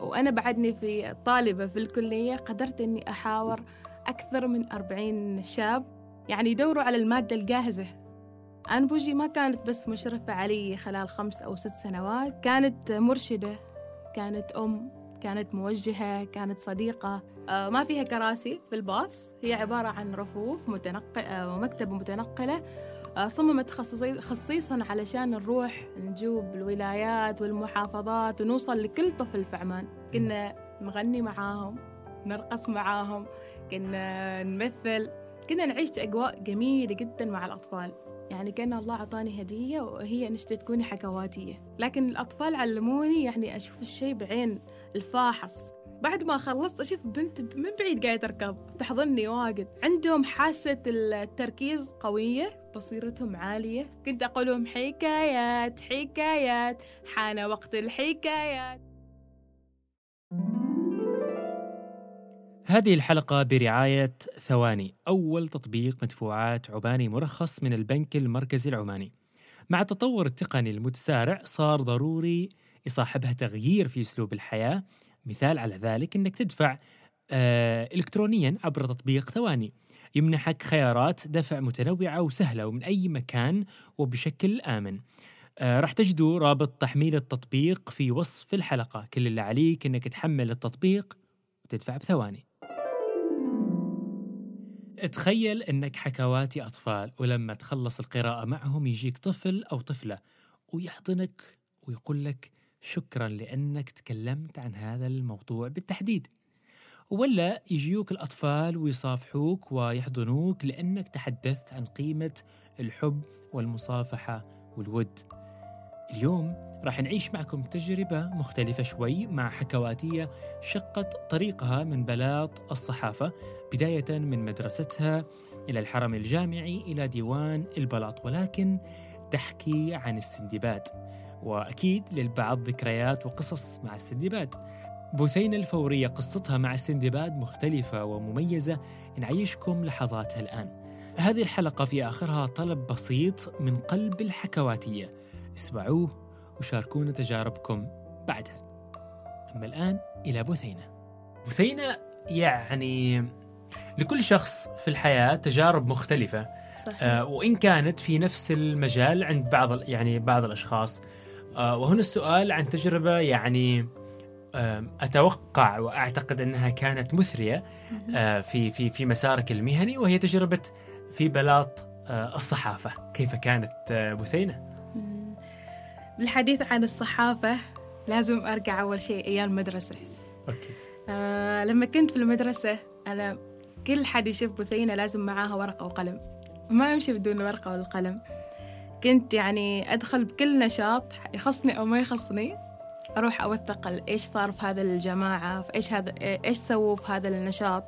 وأنا بعدني في طالبة في الكلية قدرت أني أحاور أكثر من أربعين شاب يعني يدوروا على المادة الجاهزة. أنبوجي ما كانت بس مشرفة علي خلال خمس أو ست سنوات كانت مرشدة كانت أم كانت موجهة كانت صديقة. آه، ما فيها كراسي في الباص هي عبارة عن رفوف متنقلة ومكتبة متنقلة. آه، صممت خصيصا علشان نروح نجوب الولايات والمحافظات ونوصل لكل طفل في عمان. كنا نغني معاهم نرقص معاهم كنا نمثل كنا نعيش أجواء جميلة جدا مع الأطفال. يعني كان الله عطاني هدية وهي أنك تكوني حكواتية. لكن الأطفال علموني يعني أشوف الشيء بعين الفاحص. بعد ما خلصت أشوف بنت من بعيد قاعدة تركض. تحضني واجد. عندهم حاسة التركيز قوية بصيرتهم عالية. كنت أقول لهم حكايات حكايات حان وقت الحكايات. هذه الحلقة برعاية ثواني. أول تطبيق مدفوعات عماني مرخص من البنك المركزي العماني. مع التطور التقني المتسارع صار ضروري يصاحبها تغيير في أسلوب الحياة مثال على ذلك أنك تدفع آه إلكترونيا عبر تطبيق ثواني. يمنحك خيارات دفع متنوعة وسهلة ومن أي مكان وبشكل آمن. آه راح تجدوا رابط تحميل التطبيق في وصف الحلقة. كل اللي عليك أنك تحمل التطبيق وتدفع بثواني. تخيل أنك حكواتي أطفال ولما تخلص القراءة معهم يجيك طفل أو طفلة ويحضنك ويقول لك شكرا لأنك تكلمت عن هذا الموضوع بالتحديد. ولا يجيوك الأطفال ويصافحوك ويحضنوك لأنك تحدثت عن قيمة الحب والمصافحة والود. اليوم راح نعيش معكم تجربة مختلفة شوي مع حكواتية شقت طريقها من بلاط الصحافة بداية من مدرستها إلى الحرم الجامعي إلى ديوان البلاط ولكن تحكي عن السندباد. وأكيد للبعض ذكريات وقصص مع السندباد بثينة الفورية قصتها مع السندباد مختلفة ومميزة نعيشكم لحظاتها الآن. هذه الحلقة في آخرها طلب بسيط من قلب الحكواتية. اسمعوه وشاركونا تجاربكم بعدها. أما الآن إلى بثينة بثينة يعني لكل شخص في الحياة تجارب مختلفة. صحيح. آه وإن كانت في نفس المجال عند بعض يعني بعض الأشخاص. وهنا السؤال عن تجربة يعني آه أتوقع وأعتقد أنها كانت مثرية آه في في في مسارك المهني وهي تجربة في بلاط آه الصحافة. كيف كانت آه بثينة؟ بالحديث عن الصحافة لازم أرجع أول شيء أيام المدرسة. أوكي. آه لما كنت في المدرسة أنا كل حد يشوف بثينة لازم معاها ورقة وقلم. ما أمشي بدون ورقة والقلم. كنت يعني أدخل بكل نشاط يخصني أو ما يخصني أروح أوثق إيش صار في هذا الجماعة في إيش هذا إيش سووا في هذا النشاط.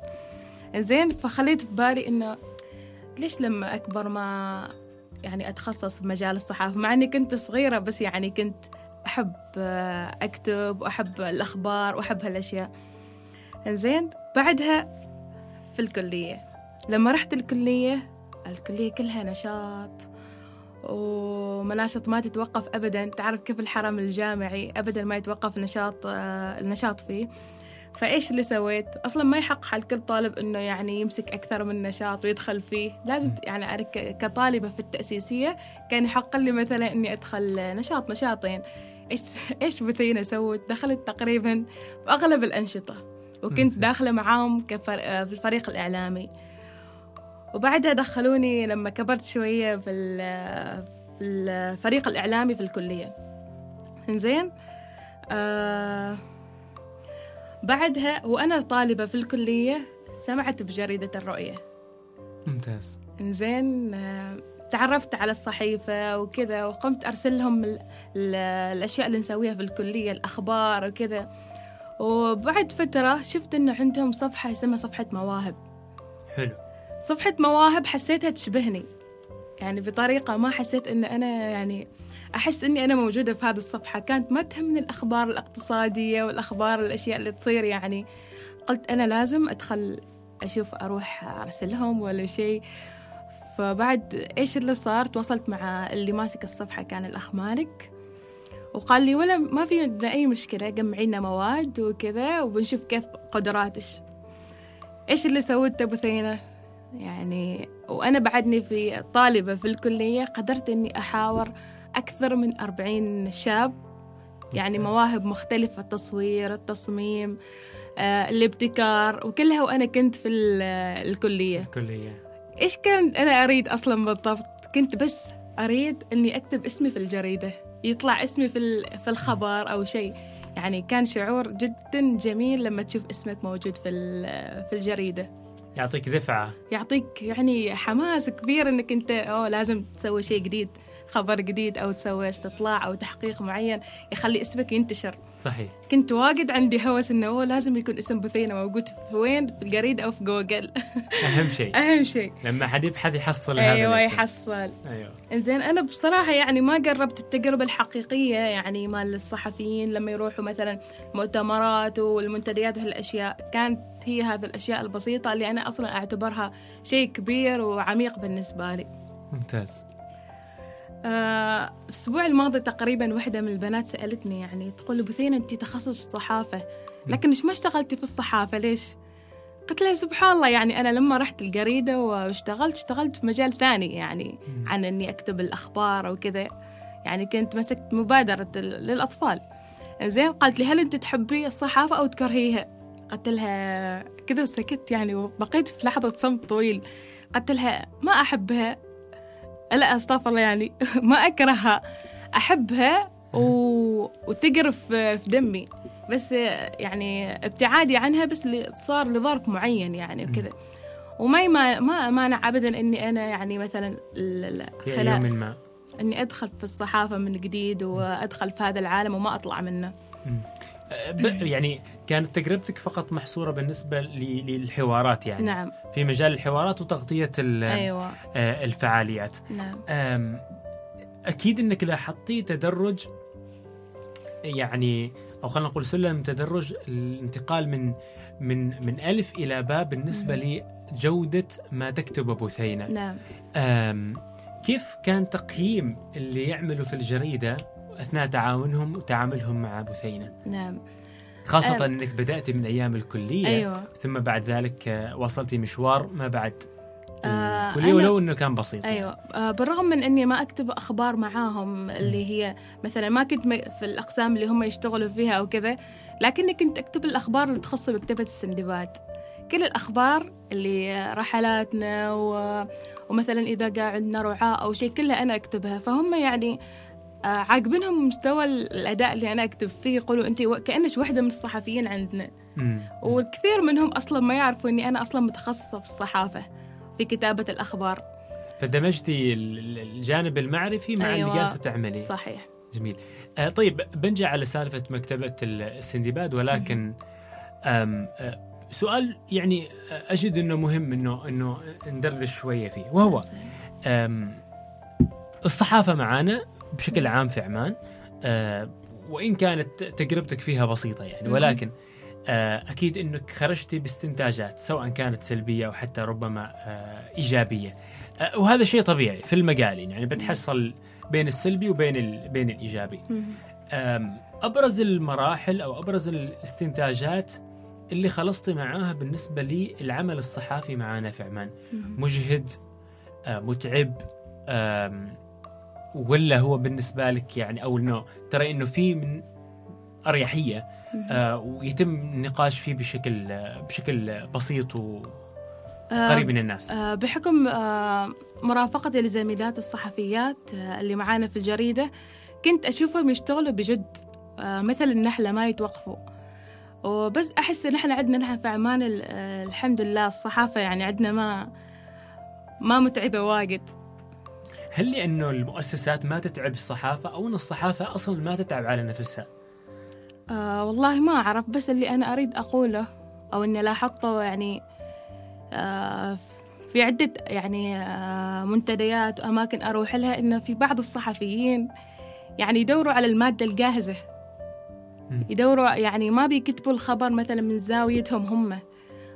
زين فخليت في بالي إنه ليش لما أكبر ما يعني أتخصص بمجال الصحافة؟ مع أني كنت صغيرة بس يعني كنت أحب أكتب وأحب الأخبار وأحب هالأشياء. زين بعدها في الكلية. لما رحت الكلية الكلية كلها نشاط. ومناشط ما تتوقف أبدا تعرف كيف الحرم الجامعي أبدا ما يتوقف نشاط النشاط فيه فإيش اللي سويت؟ أصلا ما يحق حال كل طالب إنه يعني يمسك أكثر من نشاط ويدخل فيه، لازم يعني أنا كطالبة في التأسيسية كان يحق لي مثلا إني أدخل نشاط نشاطين. إيش إيش بثينة سوت؟ دخلت تقريبا في أغلب الأنشطة وكنت داخلة معاهم كفر... في الفريق الإعلامي. وبعدها دخلوني لما كبرت شوية في في الفريق الإعلامي في الكلية. زين آه بعدها وأنا طالبة في الكلية سمعت بجريدة الرؤية. ممتاز. إنزين؟ آه، تعرفت على الصحيفة وكذا وقمت أرسل لهم ال ال الأشياء اللي نسويها في الكلية الأخبار وكذا. وبعد فترة شفت إنه عندهم صفحة اسمها صفحة مواهب. حلو. صفحة مواهب حسيتها تشبهني. يعني بطريقة ما حسيت إن أنا يعني أحس إني أنا موجودة في هذه الصفحة. كانت ما تهمني الأخبار الاقتصادية والأخبار الأشياء اللي تصير. يعني قلت أنا لازم أدخل أشوف أروح أرسلهم ولا شيء. فبعد إيش اللي صار؟ تواصلت مع اللي ماسك الصفحة كان الأخ مالك. وقال لي ولا ما في عندنا أي مشكلة جمعي لنا مواد وكذا وبنشوف كيف قدراتش. إيش اللي سويته بثينة يعني وأنا بعدني في طالبة في الكلية قدرت إني أحاور أكثر من أربعين شاب يعني مواهب مختلفة التصوير التصميم آه، الابتكار وكلها وأنا كنت في الكلية. الكلية. إيش كان أنا أريد أصلا بالضبط؟ كنت بس أريد إني أكتب اسمي في الجريدة يطلع اسمي في في الخبر أو شيء. يعني كان شعور جدا جميل لما تشوف اسمك موجود في في الجريدة. يعطيك دفعة. يعطيك يعني حماس كبير إنك أنت أوه لازم تسوي شيء جديد خبر جديد أو تسوي استطلاع أو تحقيق معين يخلي اسمك ينتشر. صحيح. كنت واجد عندي هوس إنه هو لازم يكون اسم بثينة موجود في وين؟ في الجريدة أو في جوجل. أهم شيء. أهم شيء. لما حد يبحث يحصل هذا أيوة يحصل. أيوة. إنزين أنا بصراحة يعني ما قربت التجربة الحقيقية يعني مال الصحفيين لما يروحوا مثلا مؤتمرات والمنتديات وهالأشياء كانت هي هذه الأشياء البسيطة اللي أنا أصلا أعتبرها شيء كبير وعميق بالنسبة لي. ممتاز. آه، الأسبوع الماضي تقريبا واحدة من البنات سألتني يعني تقول لي بثينة أنت تخصص صحافة. لكن ما اشتغلتي في الصحافة؟ ليش؟ قلت لها سبحان الله يعني أنا لما رحت الجريدة واشتغلت اشتغلت في مجال ثاني يعني عن إني أكتب الأخبار أو كذا. يعني كنت مسكت مبادرة للأطفال. زين قالت لي هل أنت تحبي الصحافة أو تكرهيها؟ قلت لها كذا وسكت يعني وبقيت في لحظة صمت طويل. قلت لها ما أحبها. لا أستغفر الله يعني ما أكرهها. أحبها و... وتقرف في دمي. بس يعني ابتعادي عنها بس اللي صار لظرف معين يعني وكذا. وما ما ما مانع ابدا إني أنا يعني مثلا خلال ما. إني أدخل في الصحافة من جديد وأدخل في هذا العالم وما أطلع منه. يعني كانت تجربتك فقط محصورة بالنسبة للحوارات يعني. نعم. في مجال الحوارات وتغطية أيوة. آه، الفعاليات. نعم. أكيد إنك لاحظتي تدرج يعني أو خلينا نقول سلم تدرج الانتقال من من من ألف إلى باء بالنسبة لجودة ما تكتبه بثينه نعم. كيف كان تقييم اللي يعملوا في الجريدة أثناء تعاونهم وتعاملهم مع بثينه نعم. خاصة أنك بدأت من أيام الكلية أيوة. ثم بعد ذلك وصلتي مشوار ما بعد آه الكلية ولو أنه كان بسيط. أيوة. آه بالرغم من أني ما أكتب أخبار معاهم اللي هي مثلا ما كنت في الأقسام اللي هم يشتغلوا فيها أو كذا لكني كنت أكتب الأخبار اللي تخص مكتبة السندباد. كل الأخبار اللي رحلاتنا و... ومثلا إذا قاعد عندنا رعاة أو شيء كلها أنا أكتبها. فهم يعني آه، عاجبنهم مستوى الأداء اللي أنا أكتب فيه يقولوا انت كأنك واحدة من الصحفيين عندنا. والكثير منهم أصلا ما يعرفوا إني أنا أصلا متخصصة في الصحافة في كتابة الأخبار. فدمجتي الجانب المعرفي مع أيوة اللي جالسة تعملي. صحيح. جميل. آه طيب بنجي على سالفة مكتبة السندباد ولكن أم آه، سؤال يعني أجد إنه مهم إنه إنه ندردش شوية فيه. وهو الصحافة معانا بشكل عام في عمان آه وإن كانت تجربتك فيها بسيطة يعني. ولكن آه أكيد إنك خرجتي باستنتاجات سواء كانت سلبية أو حتى ربما آه إيجابية. وهذا شيء طبيعي في المجال يعني. بتحصل بين السلبي وبين. بين الإيجابي. أبرز المراحل أو أبرز الاستنتاجات اللي خلصتي معاها بالنسبة للعمل الصحافي معانا في عمان. مجهد متعب ولا هو بالنسبة لك يعني أو إنه ترى إنه في من أريحية آه ويتم النقاش فيه بشكل بشكل بسيط وقريب من الناس. آه بحكم آه مرافقتي لزميلات الصحفيات آه اللي معانا في الجريدة كنت أشوفهم يشتغلوا بجد آه مثل النحلة ما يتوقفوا. وبس أحس ان إحنا عندنا نحن في عمان آه، الحمد لله الصحافة يعني عندنا ما ما متعبة واجد. هل لأنه المؤسسات ما تتعب الصحافة أو أن الصحافة أصلا ما تتعب على نفسها؟ آه والله ما أعرف بس اللي أنا أريد أقوله أو إني لاحظته يعني آه في عدة يعني آه منتديات وأماكن أروح لها إنه في بعض الصحفيين يعني يدوروا على المادة الجاهزة يدوروا يعني ما بيكتبوا الخبر مثلا من زاويتهم هم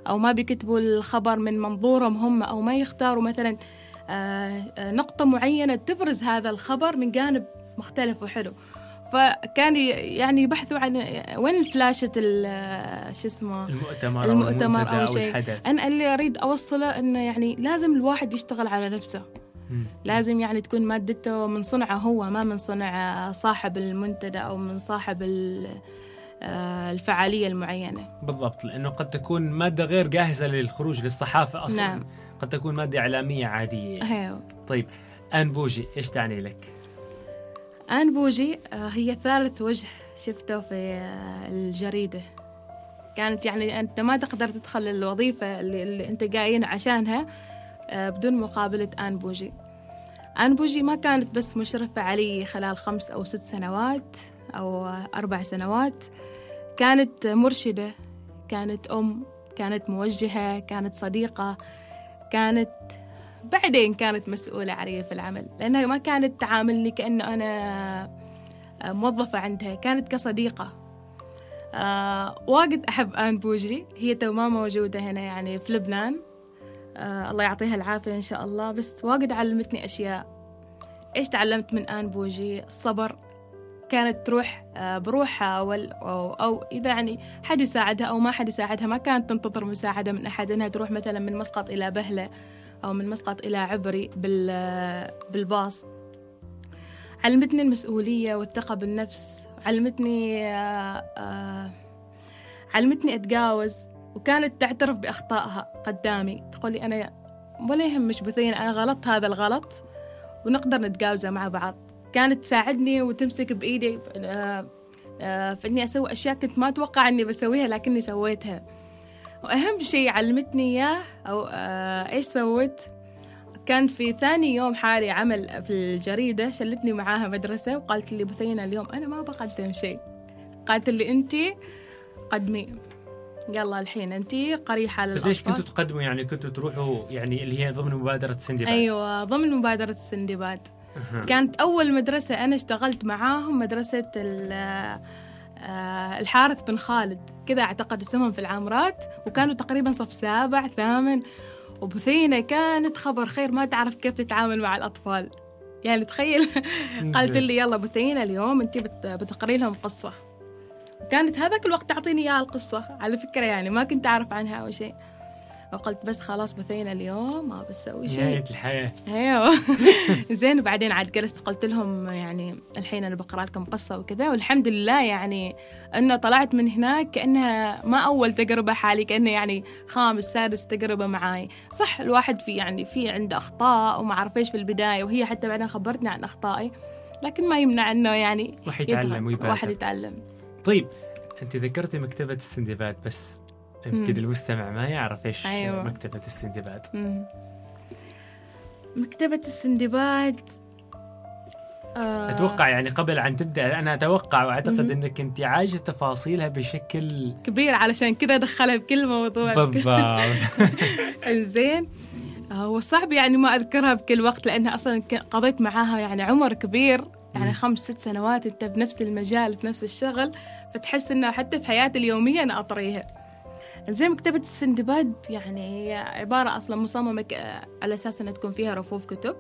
أو ما بيكتبوا الخبر من منظورهم هم أو ما يختاروا مثلا نقطة معينة تبرز هذا الخبر من جانب مختلف وحلو فكان يعني يبحثوا عن وين الفلاشة ال- شو اسمه المؤتمر, المؤتمر أو, أو أو شيء. أنا اللي أريد أوصله إنه يعني لازم الواحد يشتغل على نفسه مم. لازم يعني تكون مادته من صنعه هو ما من صنع صاحب المنتدى أو من صاحب ال- آه، الفعالية المعينة بالضبط لأنه قد تكون مادة غير جاهزة للخروج للصحافة أصلا نعم. قد تكون مادة إعلامية عادية أيوه طيب آن بوجي إيش تعني لك؟ آن بوجي آه، هي ثالث وجه شفته في آه، الجريدة. كانت يعني أنت ما تقدر تدخل الوظيفة اللي, اللي أنت جايين عشانها آه، بدون مقابلة آن بوجي. آن بوجي ما كانت بس مشرفة علي خلال خمس أو ست سنوات أو أربع سنوات. كانت مرشدة كانت أم كانت موجهة كانت صديقة. كانت بعدين كانت مسؤولة علي في العمل لأنها ما كانت تعاملني كأنه أنا موظفة عندها كانت كصديقة. آه واجد أحب آن بوجي هي تو ما موجودة هنا يعني في لبنان. آه الله يعطيها العافية إن شاء الله بس واجد علمتني أشياء. إيش تعلمت من آن بوجي الصبر كانت تروح آه بروحها أو, أو, إذا يعني حد يساعدها أو ما حد يساعدها ما كانت تنتظر مساعدة من أحد إنها تروح مثلا من مسقط إلى بهلة أو من مسقط إلى عبري بال بالباص. علمتني المسؤولية والثقة بالنفس علمتني آه، آه، علمتني أتجاوز وكانت تعترف بأخطائها قدامي. تقولي أنا ولا يهمش بثين أنا غلطت هذا الغلط ونقدر نتجاوزه مع بعض. كانت تساعدني وتمسك بإيدي. آه، آه، في إني أسوي أشياء كنت ما أتوقع إني بسويها لكني سويتها. وأهم شيء علمتني إياه أو آه، إيش سويت؟ كان في ثاني يوم حالي عمل في الجريدة شلتني معاها مدرسة وقالت لي بثينة اليوم أنا ما بقدم شيء. قالت لي أنت قدمي. يلا الحين أنت قريحة بس ليش للأطفال كنتوا تقدموا؟ يعني كنتوا تروحوا يعني اللي هي ضمن مبادرة سندباد؟ أيوة ضمن مبادرة السندباد أها. كانت أول مدرسة أنا اشتغلت معاهم مدرسة آه، الحارث بن خالد. كذا أعتقد اسمهم في العامرات. وكانوا تقريبا صف سابع ثامن. وبثينة كانت خبر خير ما تعرف كيف تتعامل مع الأطفال. يعني تخيل. قالت لي يلا بثينة اليوم أنت بت- بتقري لهم قصة. وكانت هذاك الوقت تعطيني إياها القصة على فكرة يعني ما كنت أعرف عنها أو شيء. وقلت بس خلاص بثينة اليوم ما بسوي شيء. نهاية الحياة. أيوه. زين وبعدين عاد جلست قلت لهم يعني الحين أنا بقرأ لكم قصة وكذا والحمد لله يعني إنه طلعت من هناك كأنها ما أول تجربة حالي كأنه يعني خامس سادس تجربة معاي. صح الواحد في يعني في عنده أخطاء وما اعرف إيش في البداية وهي حتى بعدين خبرتني عن أخطائي لكن ما يمنع إنه يعني واحد يتعلم يتعلم ويبادر. واحد يتعلم. طيب أنت ذكرتي مكتبة السندباد بس يمكن. المستمع ما يعرف إيش أيوة. مكتبة السندباد مم. مكتبة السندباد آه أتوقع يعني قبل أن تبدأ أنا أتوقع وأعتقد. إنك أنت عايشة تفاصيلها بشكل كبير علشان كذا دخلها بكل موضوع بالضبط زين هو صعب يعني ما أذكرها بكل وقت لأنها أصلا قضيت معاها يعني عمر كبير يعني مم. خمس ست سنوات أنت بنفس المجال في نفس الشغل فتحس إنه حتى في حياتي اليومية أنا أطريها زين مكتبة السندباد يعني هي عبارة أصلا مصممة على أساس أنها تكون فيها رفوف كتب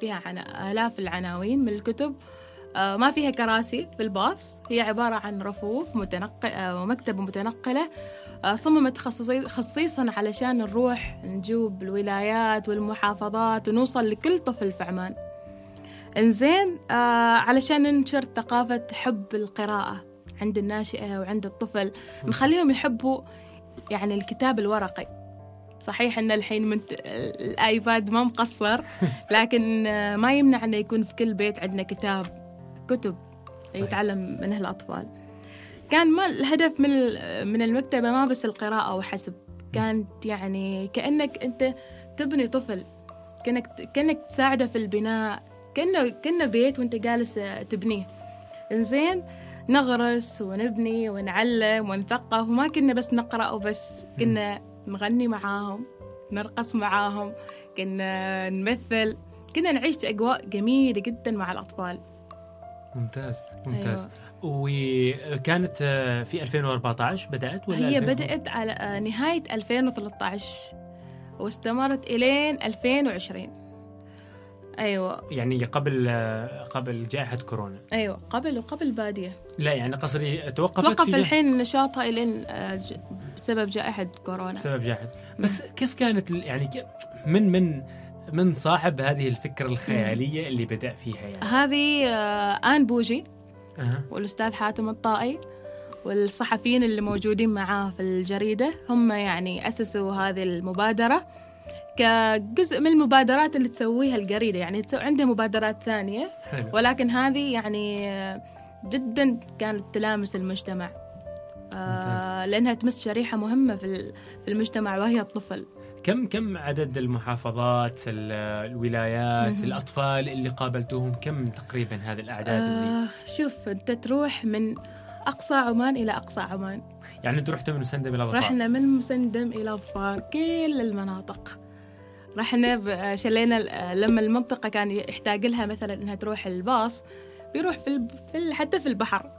فيها عنا آلاف العناوين من الكتب. آه، ما فيها كراسي في الباص هي عبارة عن رفوف متنقل مكتبة متنقلة. آه، صممت خصيصا علشان نروح نجوب الولايات والمحافظات ونوصل لكل طفل في عمان. إنزين آه علشان ننشر ثقافة حب القراءة عند الناشئة وعند الطفل. نخليهم يحبوا يعني الكتاب الورقي. صحيح إن الحين من الآيباد ما مقصر لكن ما يمنع انه يكون في كل بيت عندنا كتاب كتب صحيح. يتعلم منه الأطفال. كان ما الهدف من من المكتبة ما بس القراءة وحسب كانت يعني كأنك أنت تبني طفل كأنك كأنك تساعده في البناء كانه كأنه بيت وأنت جالس تبنيه. إنزين نغرس ونبني ونعلم ونثقف وما كنا بس نقرأ وبس كنا نغني معاهم نرقص معاهم كنا نمثل كنا نعيش أجواء جميلة جدا مع الأطفال ممتاز ممتاز أيوة. وكانت آه، في 2014 بدأت ولا هي 2015؟ بدأت على آه، نهاية 2013 واستمرت إلين 2020 أيوه. يعني قبل قبل جائحة كورونا. أيوه قبل وقبل بادية. لا يعني قصدي توقفت توقف في الحين نشاطها إلين آه، بسبب جائحة كورونا. بسبب جائحة. بس كيف كانت يعني من من من صاحب هذه الفكرة الخيالية اللي بدأ فيها يعني؟ هذه آه، آن بوجي أها. والأستاذ حاتم الطائي والصحفيين اللي موجودين معاه في الجريدة هم يعني أسسوا هذه المبادرة. كجزء من المبادرات اللي تسويها الجريدة يعني تسوي عندها مبادرات ثانية حلو. ولكن هذه يعني جدا كانت تلامس المجتمع. آه لأنها تمس شريحة مهمة في ال- في المجتمع وهي الطفل. كم كم عدد المحافظات ال- الولايات مهم. الأطفال اللي قابلتوهم؟ كم تقريبا هذه الأعداد اللي آه شوف أنت تروح من أقصى عمان إلى أقصى عمان. يعني أنتم رحتوا من مسندم إلى ظفار. رحنا من مسندم إلى ظفار كل المناطق. رحنا شلينا لما المنطقة كان يحتاج لها مثلا إنها تروح الباص بيروح في. في. حتى في البحر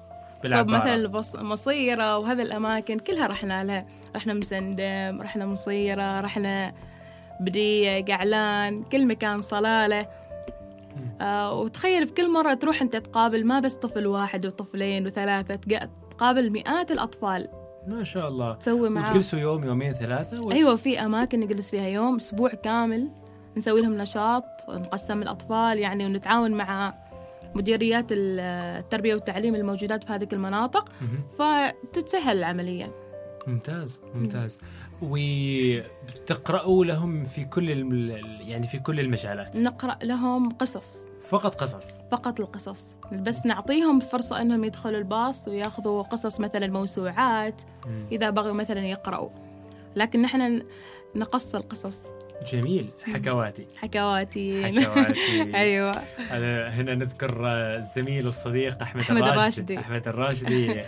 صوب. مثلا. مصيرة وهذه الأماكن كلها رحنا لها رحنا مسندم رحنا مصيرة رحنا بدية قعلان كل مكان صلالة آه وتخيل في كل مرة تروح أنت تقابل ما بس طفل واحد وطفلين وثلاثة تق- تقابل مئات الأطفال ما شاء الله. تسوي معاهم وتجلسوا يوم يومين ثلاثة؟ و... أيوه في أماكن نجلس فيها يوم أسبوع كامل نسوي لهم نشاط نقسم الأطفال يعني ونتعاون مع مديريات ال- التربية والتعليم الموجودات في هذه المناطق. فتتسهل العملية. ممتاز ممتاز. وتقرأوا لهم في كل. يعني في كل المجالات؟ نقرأ لهم قصص. فقط قصص؟ فقط القصص. بس نعطيهم فرصة إنهم يدخلوا الباص وياخذوا قصص مثلا موسوعات. إذا بغوا مثلا يقرأوا. لكن نحن نقص القصص. جميل حكواتي حكواتي حكواتي أيوه أنا هنا نذكر الزميل والصديق أحمد, أحمد الراشدي. أحمد الراشدي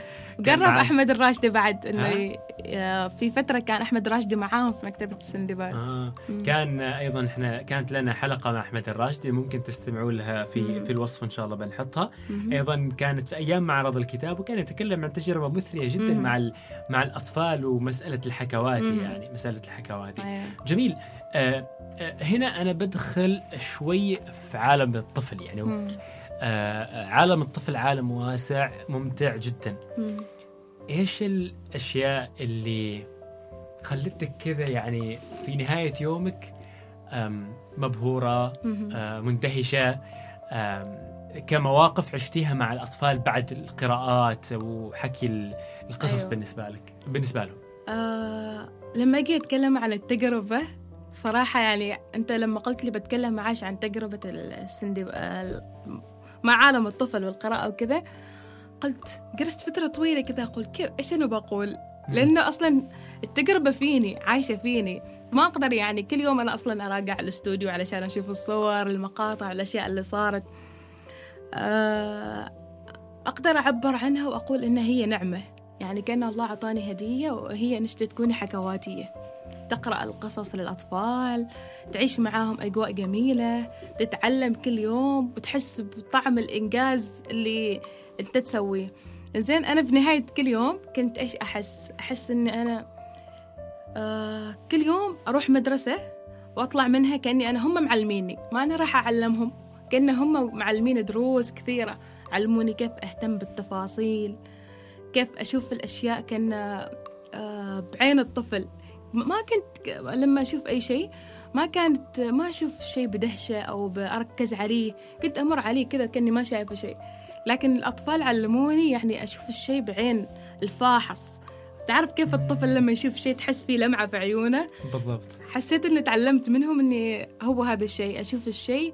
قرب. أحمد الراشدي بعد إنه آه، في فترة كان أحمد الراشدي معاهم في مكتبة السندباد آه. مم. كان أيضا إحنا كانت لنا حلقة مع أحمد الراشدي ممكن تستمعوا لها في مم. في الوصف إن شاء الله بنحطها مهم. أيضا كانت في أيام معرض الكتاب وكان يتكلم عن تجربة مثرية جدا مم. مع مع الأطفال ومسألة الحكواتي مم. يعني مسألة الحكواتي أيوة. جميل آه آه هنا أنا بدخل شوي في عالم الطفل يعني مم. آه عالم الطفل عالم واسع ممتع جدا مم. إيش الأشياء اللي خلتك كذا يعني في نهاية يومك مبهورة. آه، مندهشة كمواقف عشتيها مع الأطفال بعد القراءات وحكي ال- القصص. أيوه. بالنسبة لك بالنسبة لهم آه لما أجي أتكلم عن التجربة صراحة يعني أنت لما قلت لي بتكلم معاش عن تجربة السندب ال- مع عالم الطفل والقراءة وكذا قلت جلست فترة طويلة كذا أقول كيف إيش أنا بقول؟ لأنه أصلا التجربة فيني عايشة فيني. ما أقدر يعني كل يوم أنا أصلا أراجع الاستوديو علشان أشوف الصور المقاطع الأشياء اللي صارت. آه، أقدر أعبر عنها وأقول إنها هي نعمة. يعني كأن الله أعطاني هدية وهي إنك تكوني حكواتية. تقرأ القصص للأطفال تعيش معاهم أجواء جميلة تتعلم كل يوم وتحس بطعم الإنجاز اللي أنت تسويه. زين أنا في نهاية كل يوم كنت إيش أحس؟ أحس إني أنا آه كل يوم أروح مدرسة وأطلع منها كأني أنا هم معلميني. ما أنا راح أعلمهم كأن هم معلمين دروس كثيرة. علموني كيف أهتم بالتفاصيل كيف أشوف الأشياء كأن آه بعين الطفل. ما كنت لما أشوف أي شيء ما كانت ما أشوف شيء بدهشة أو بركز عليه. كنت أمر عليه كذا كأني ما شايفة شيء. لكن الأطفال علموني يعني أشوف الشيء بعين الفاحص. تعرف كيف الطفل لما يشوف شيء تحس فيه لمعة في عيونه؟ بالضبط. حسيت إني تعلمت منهم إني هو هذا الشيء. أشوف الشيء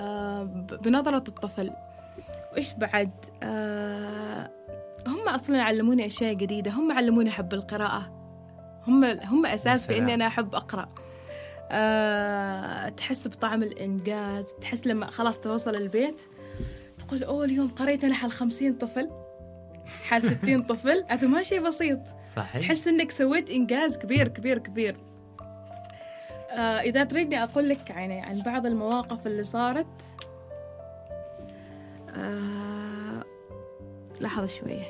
آه، بنظرة الطفل. وإيش بعد؟ آه، هم أصلا علموني أشياء جديدة. هم علموني احب القراءة. هم هم أساس في. إني أنا أحب أقرأ. أه تحس بطعم الإنجاز تحس لما خلاص توصل البيت تقول أوه اليوم قريت أنا حال خمسين طفل حال ستين طفل هذا ما شيء بسيط. صحيح. تحس إنك سويت إنجاز كبير كبير كبير. آه إذا تريدني أقول لك يعني عن بعض المواقف اللي صارت آه لحظة شوية.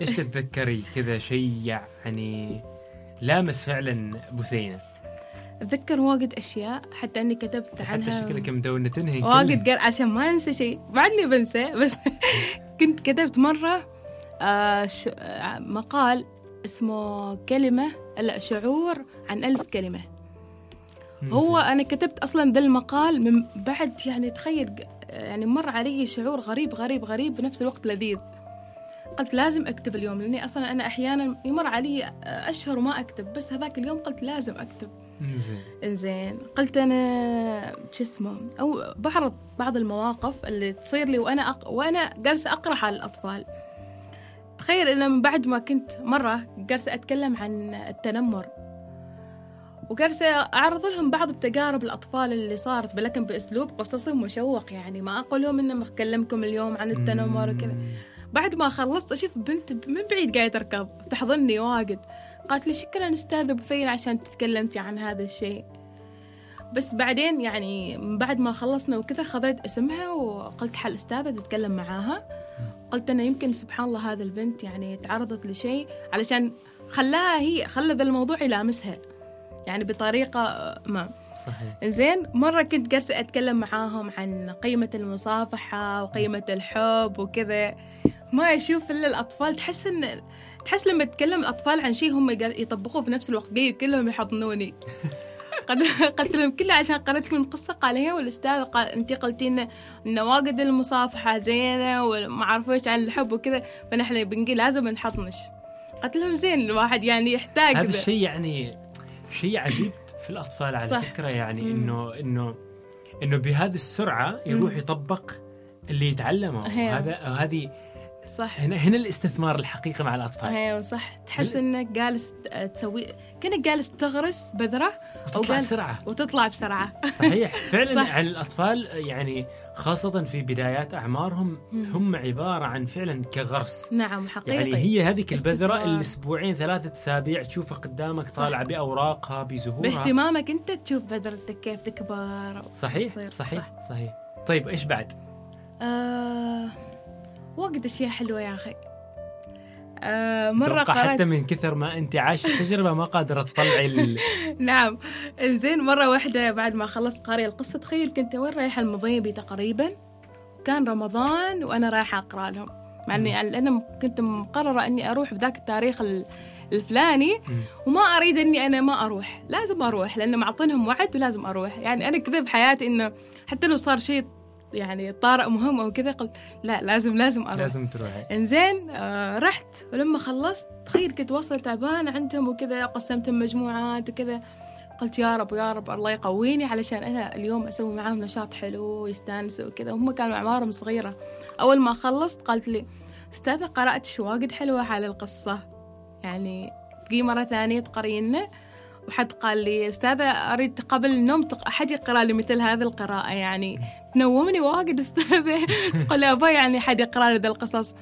إيش تتذكري كذا شيء يعني لامس فعلا بثينه أتذكر واجد أشياء حتى إني كتبت حتى عنها. شكلك مدونة تنهي واجد قال عشان ما أنسى شيء. بعدني بنسى بس كنت كتبت مرة آه ش... آه مقال اسمه كلمة لا شعور عن ألف كلمة. هو أنا كتبت أصلا ذا المقال من بعد يعني تخيل يعني مر علي شعور غريب غريب غريب بنفس الوقت لذيذ. قلت لازم أكتب اليوم لأني أصلا أنا أحيانا يمر علي أشهر وما أكتب بس هذاك اليوم قلت لازم أكتب. زين إنزين. قلت أنا شو اسمه أو بعرض بعض المواقف اللي تصير لي وأنا أق... وأنا جالسة أقرأ على الأطفال. تخيل ان من بعد ما كنت مرة جالسة أتكلم عن التنمر وجالسة أعرض لهم بعض التجارب الأطفال اللي صارت لكن بأسلوب قصصي مشوق يعني ما أقول لهم إني أكلمكم اليوم عن التنمر وكذا. بعد ما خلصت أشوف بنت من بعيد قاعدة تركض تحضني واجد. قالت لي شكرا أستاذة بثيل عشان تتكلمتي عن هذا الشيء. بس بعدين يعني بعد ما خلصنا وكذا خذيت اسمها وقلت حل أستاذة تتكلم معاها. قلت أنا يمكن سبحان الله هذا البنت يعني تعرضت لشيء علشان خلاها هي خلى ذا الموضوع يلامسها يعني بطريقة ما. صحيح. زين مرة كنت جالسة أتكلم معاهم عن قيمة المصافحة وقيمة الحب وكذا. ما أشوف إلا الأطفال تحس إن تحس لما تتكلم الأطفال عن شيء هم يطبقوه في نفس الوقت جاي كلهم يحضنوني قد قلت لهم كله عشان قرأت لهم قصة قال هي والأستاذ قال أنت قلتي لنا إن واجد المصافحة زينة وما عرفوش عن الحب وكذا فنحن بنقول لازم نحضنش قلت لهم زين الواحد يعني يحتاج هذا ذا. الشيء يعني شيء عجيب في الأطفال على صح. فكرة يعني. إنه إنه إنه بهذه السرعة يروح. يطبق اللي يتعلمه هي. وهذا هذه صح هنا هنا الاستثمار الحقيقي مع الأطفال أيوه صح تحس إنك جالس تسوي كأنك جالس تغرس بذرة وتطلع قال- بسرعة وتطلع بسرعة صحيح فعلا صح. على الأطفال يعني خاصة في بدايات أعمارهم. هم عبارة عن فعلا كغرس نعم حقيقي يعني هي هذيك البذرة. اللي أسبوعين ثلاثة أسابيع تشوفها قدامك. طالعة بأوراقها بزهورها باهتمامك أنت تشوف بذرتك كيف تكبر صحيح. صحيح صح. صحيح طيب إيش بعد؟ آه واجد اشياء حلوة يا أخي. آه أتوقع قرأت حتى من كثر ما أنت عايش التجربة ما قادرة تطلعي ال... نعم. زين مرة واحدة بعد ما خلصت قارئة القصة تخيل كنت وين رايحة المضيبي تقريبا. كان رمضان وأنا رايحة أقرأ لهم. مع يعني أنا كنت مقررة إني أروح بذاك التاريخ ال- الفلاني. وما أريد إني أنا ما أروح. لازم أروح لأن معطينهم وعد ولازم أروح. يعني أنا كذا بحياتي إنه حتى لو صار شيء يعني طارئ مهم أو كذا قلت لا لازم لازم أروح. لازم تروحي. إنزين آه رحت. ولما خلصت تخيل كنت واصلة تعبان عندهم وكذا قسمتهم مجموعات وكذا قلت يا رب يا رب الله يقويني علشان أنا اليوم أسوي معاهم نشاط حلو ويستانسوا وكذا هم كانوا أعمارهم صغيرة. أول ما خلصت قالت لي أستاذة قرأت شو واجد حلوة على القصة. يعني تجي مرة ثانية تقرينا وحد قال لي أستاذة أريد قبل النوم أحد يقرأ لي مثل هذه القراءة يعني. تنومني واجد أستاذة. تقول أبا يعني حد يقرأ لي ذا القصص.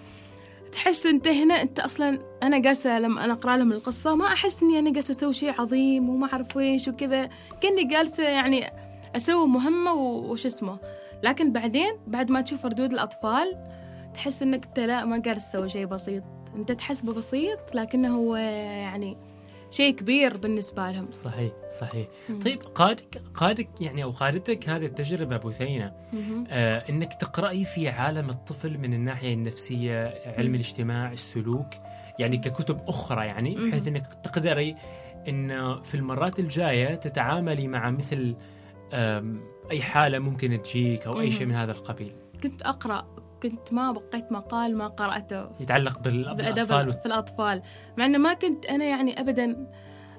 تحس أنت هنا أنت أصلا أنا جالسة لما أنا أقرأ لهم القصة ما أحس إني أنا جالسة أسوي شيء عظيم وما أعرف إيش وكذا. كأني جالسة يعني أسوي مهمة وش اسمه. لكن بعدين بعد ما تشوف ردود الأطفال تحس إنك أنت لا ما جالس تسوي شيء بسيط. أنت تحسبه بسيط لكنه هو يعني شيء كبير بالنسبة لهم صحيح صحيح مم. طيب قادك قادك يعني أو قادتك هذه التجربة بثينه مهم. آه إنك تقرأي في عالم الطفل من الناحية النفسية علم مم. الاجتماع السلوك يعني ككتب أخرى يعني. بحيث إنك تقدري إن في المرات الجاية تتعاملي مع مثل آم، أي حالة ممكن تجيك أو أي شيء. من هذا القبيل كنت أقرأ كنت ما بقيت مقال ما قرأته. يتعلق بال- بأدب بالأطفال في الأطفال. مع أنه ما كنت أنا يعني أبدا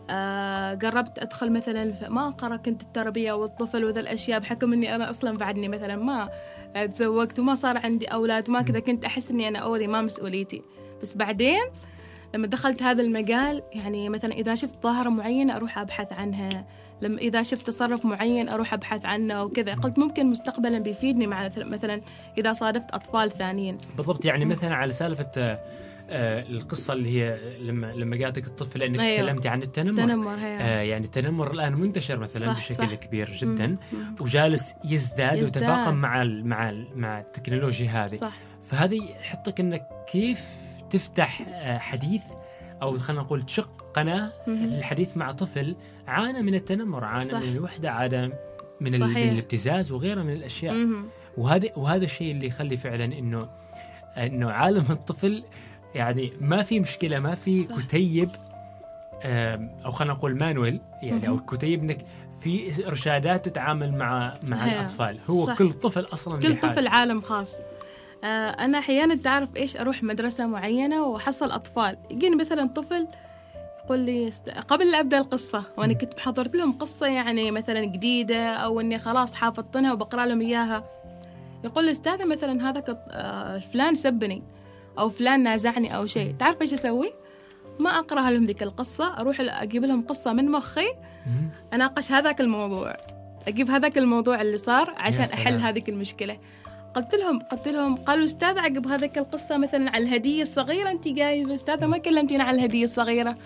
آه قربت أدخل مثلا ما أقرأ كنت التربية والطفل وذا الأشياء بحكم أني أنا أصلا بعدني مثلا ما تزوجت وما صار عندي أولاد وما كذا كنت أحس أني أنا أوذي ما مسؤوليتي. بس بعدين لما دخلت هذا المجال يعني مثلا إذا شفت ظاهرة معينة أروح أبحث عنها. لما إذا شفت تصرف معين أروح أبحث عنه وكذا قلت ممكن مستقبلا بيفيدني مع مثلا إذا صادفت أطفال ثانيين بالضبط يعني مم. مثلا على سالفة آه، آه، القصة اللي هي لما لما جاتك الطفل لانك أيوة. تكلمتي عن التنمر تنمر هي آه يعني التنمر الآن منتشر مثلا صح، بشكل صح. كبير جدا مم. وجالس يزداد, يزداد. ويتفاقم مع ال مع ال مع التكنولوجيا هذه صح فهذه يحطك إنك كيف تفتح آه، حديث أو خلينا نقول تشق قناة مهم. الحديث مع طفل عانى من التنمر عانى صح. من الوحدة عانى من. من الابتزاز وغيرها من الأشياء. وهذا وهذا الشيء اللي يخلي فعلا انه إنه عالم الطفل يعني ما في مشكلة ما في صح. كتيب أو خلينا نقول مانويل يعني أو. كتيب إنك في إرشادات تتعامل مع مع هي. الأطفال هو صح. كل طفل أصلا كل. طفل عالم خاص أنا أحيانا تعرف إيش أروح مدرسة معينة وأحصل أطفال يجيني مثلا طفل يقول لي است... قبل أبدأ القصة وأنا. كنت محضرت لهم قصة يعني مثلا جديدة أو إني خلاص حافظتنها وبقرأ لهم إياها يقول لي أستاذة مثلا هذاك آه، فلان سبني أو فلان نازعني أو شيء تعرف إيش أسوي؟ ما أقرأ لهم ذيك القصة أروح أجيب لهم قصة من مخي مم. أناقش هذاك الموضوع أجيب هذاك الموضوع اللي صار عشان. أحل هذيك المشكلة قلت لهم قلت لهم قالوا أستاذ عقب هذيك القصة مثلا على الهدية الصغيرة أنت جايبه أستاذة ما كلمتينا على الهدية الصغيرة.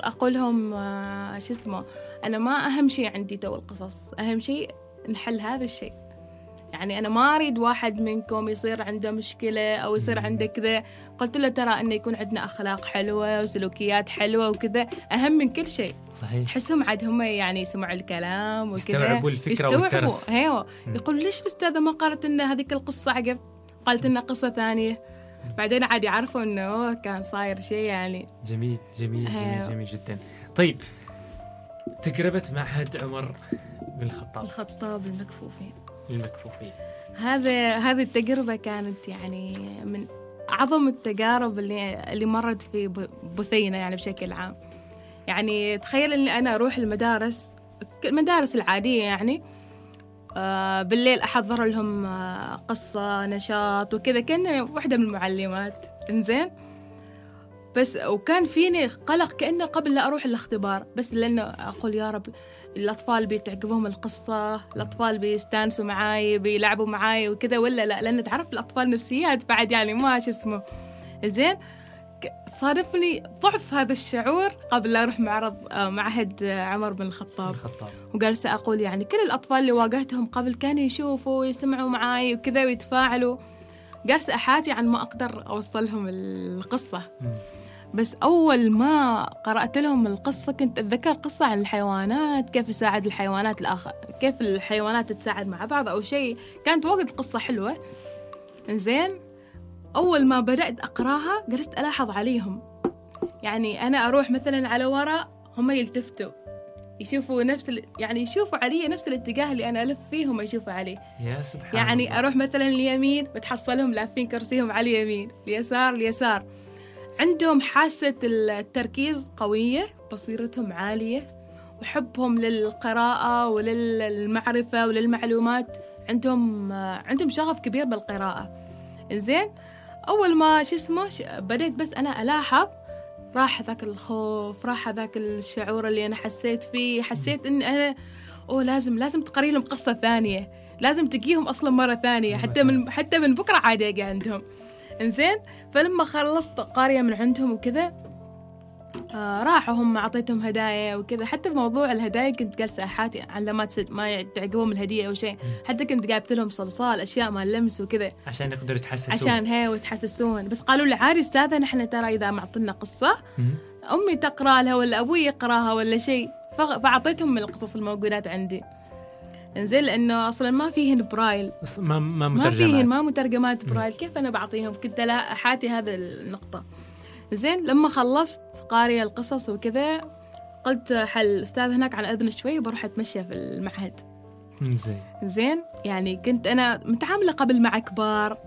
أقول لهم آه، شو اسمه أنا ما أهم شيء عندي تو القصص أهم شيء نحل هذا الشيء. يعني أنا ما أريد واحد منكم يصير عنده مشكلة أو يصير عنده كذا. قلت له ترى إنه يكون عندنا أخلاق حلوة وسلوكيات حلوة وكذا. أهم من كل شيء. صحيح. تحسهم عاد هم يعني يسمعوا الكلام وكذا. يستوعبوا الفكرة يستوعبوا. والدرس أيوه. يقول ليش الأستاذة ما قالت لنا هذيك القصة عقب قالت لنا قصة ثانية. بعدين عاد يعرفوا إنه كان صاير شيء يعني. جميل جميل جميل. جميل جدا. طيب تجربه معهد عمر بن الخطاب. الخطاب المكفوفين. للمكفوفين هذا هذه التجربة كانت يعني من أعظم التجارب اللي اللي مرت في ب- بثينه يعني بشكل عام. يعني تخيل إني أنا أروح المدارس المدارس العادية يعني آه بالليل أحضر لهم آه قصة نشاط وكذا كأني واحدة من المعلمات. إنزين؟ بس وكان فيني قلق كأنه قبل لا أروح الاختبار بس لأنه أقول يا رب الأطفال بتعجبهم القصة الأطفال بيستانسوا معاي بيلعبوا معاي وكذا ولا لا؟ لأن تعرف الأطفال نفسيات بعد يعني ما شو اسمه. زين صادفني ضعف هذا الشعور قبل لا أروح معرض معهد عمر بن الخطاب. الخطاب. وجالسة أقول يعني كل الأطفال اللي واجهتهم قبل كانوا يشوفوا ويسمعوا معاي وكذا ويتفاعلوا. جالسة أحاتي عن ما أقدر أوصلهم القصة. مم. بس أول ما قرأت لهم القصة كنت أتذكر قصة عن الحيوانات كيف يساعد الحيوانات الآخر كيف الحيوانات تتساعد مع بعض أو شيء. كانت واجد قصة حلوة. زين أول ما بدأت أقراها جلست ألاحظ عليهم. يعني أنا أروح مثلا على وراء هم يلتفتوا. يشوفوا نفس ال... يعني يشوفوا علي نفس الاتجاه اللي أنا ألف فيه هم يشوفوا عليه يا سبحان يعني الله. أروح مثلا اليمين بتحصلهم لافين كرسيهم على اليمين اليسار اليسار عندهم حاسة التركيز قوية بصيرتهم عالية وحبهم للقراءة وللمعرفة وللمعلومات. عندهم عندهم شغف كبير بالقراءة. زين أول ما شو اسمه بديت بس أنا ألاحظ راح ذاك الخوف راح ذاك الشعور اللي أنا حسيت فيه. حسيت إن أنا أوه لازم لازم تقري لهم قصة ثانية. لازم تجيهم أصلا مرة ثانية. مرة حتى من حتى من بكرة عادي أجي عندهم. إنزين فلما خلصت قارية من عندهم وكذا آه راحوا هم أعطيتهم هدايا وكذا. حتى بموضوع الهدايا كنت جالسة أحاتي على ما ما تعجبهم الهدية أو شيء. حتى كنت جايبت لهم صلصال أشياء مال لمس وكذا. عشان يقدروا يتحسسوا عشان هي وتحسسون. بس قالوا لي عادي أستاذة نحن ترى إذا معطينا قصة. أمي تقرأ لها ولا أبوي يقرأها ولا شيء. فأعطيتهم من القصص الموجودات عندي. إنزين لأنه أصلا ما فيهن برايل. ما ما ما فيهن مترجمات ما مترجمات برايل. كيف أنا بعطيهم؟ كنت لا أحاتي هذا النقطة. زين لما خلصت قارية القصص وكذا قلت حال الاستاذ هناك عن إذنك شوي وبروح أتمشى في المعهد. زين زين يعني كنت أنا متعاملة قبل مع كبار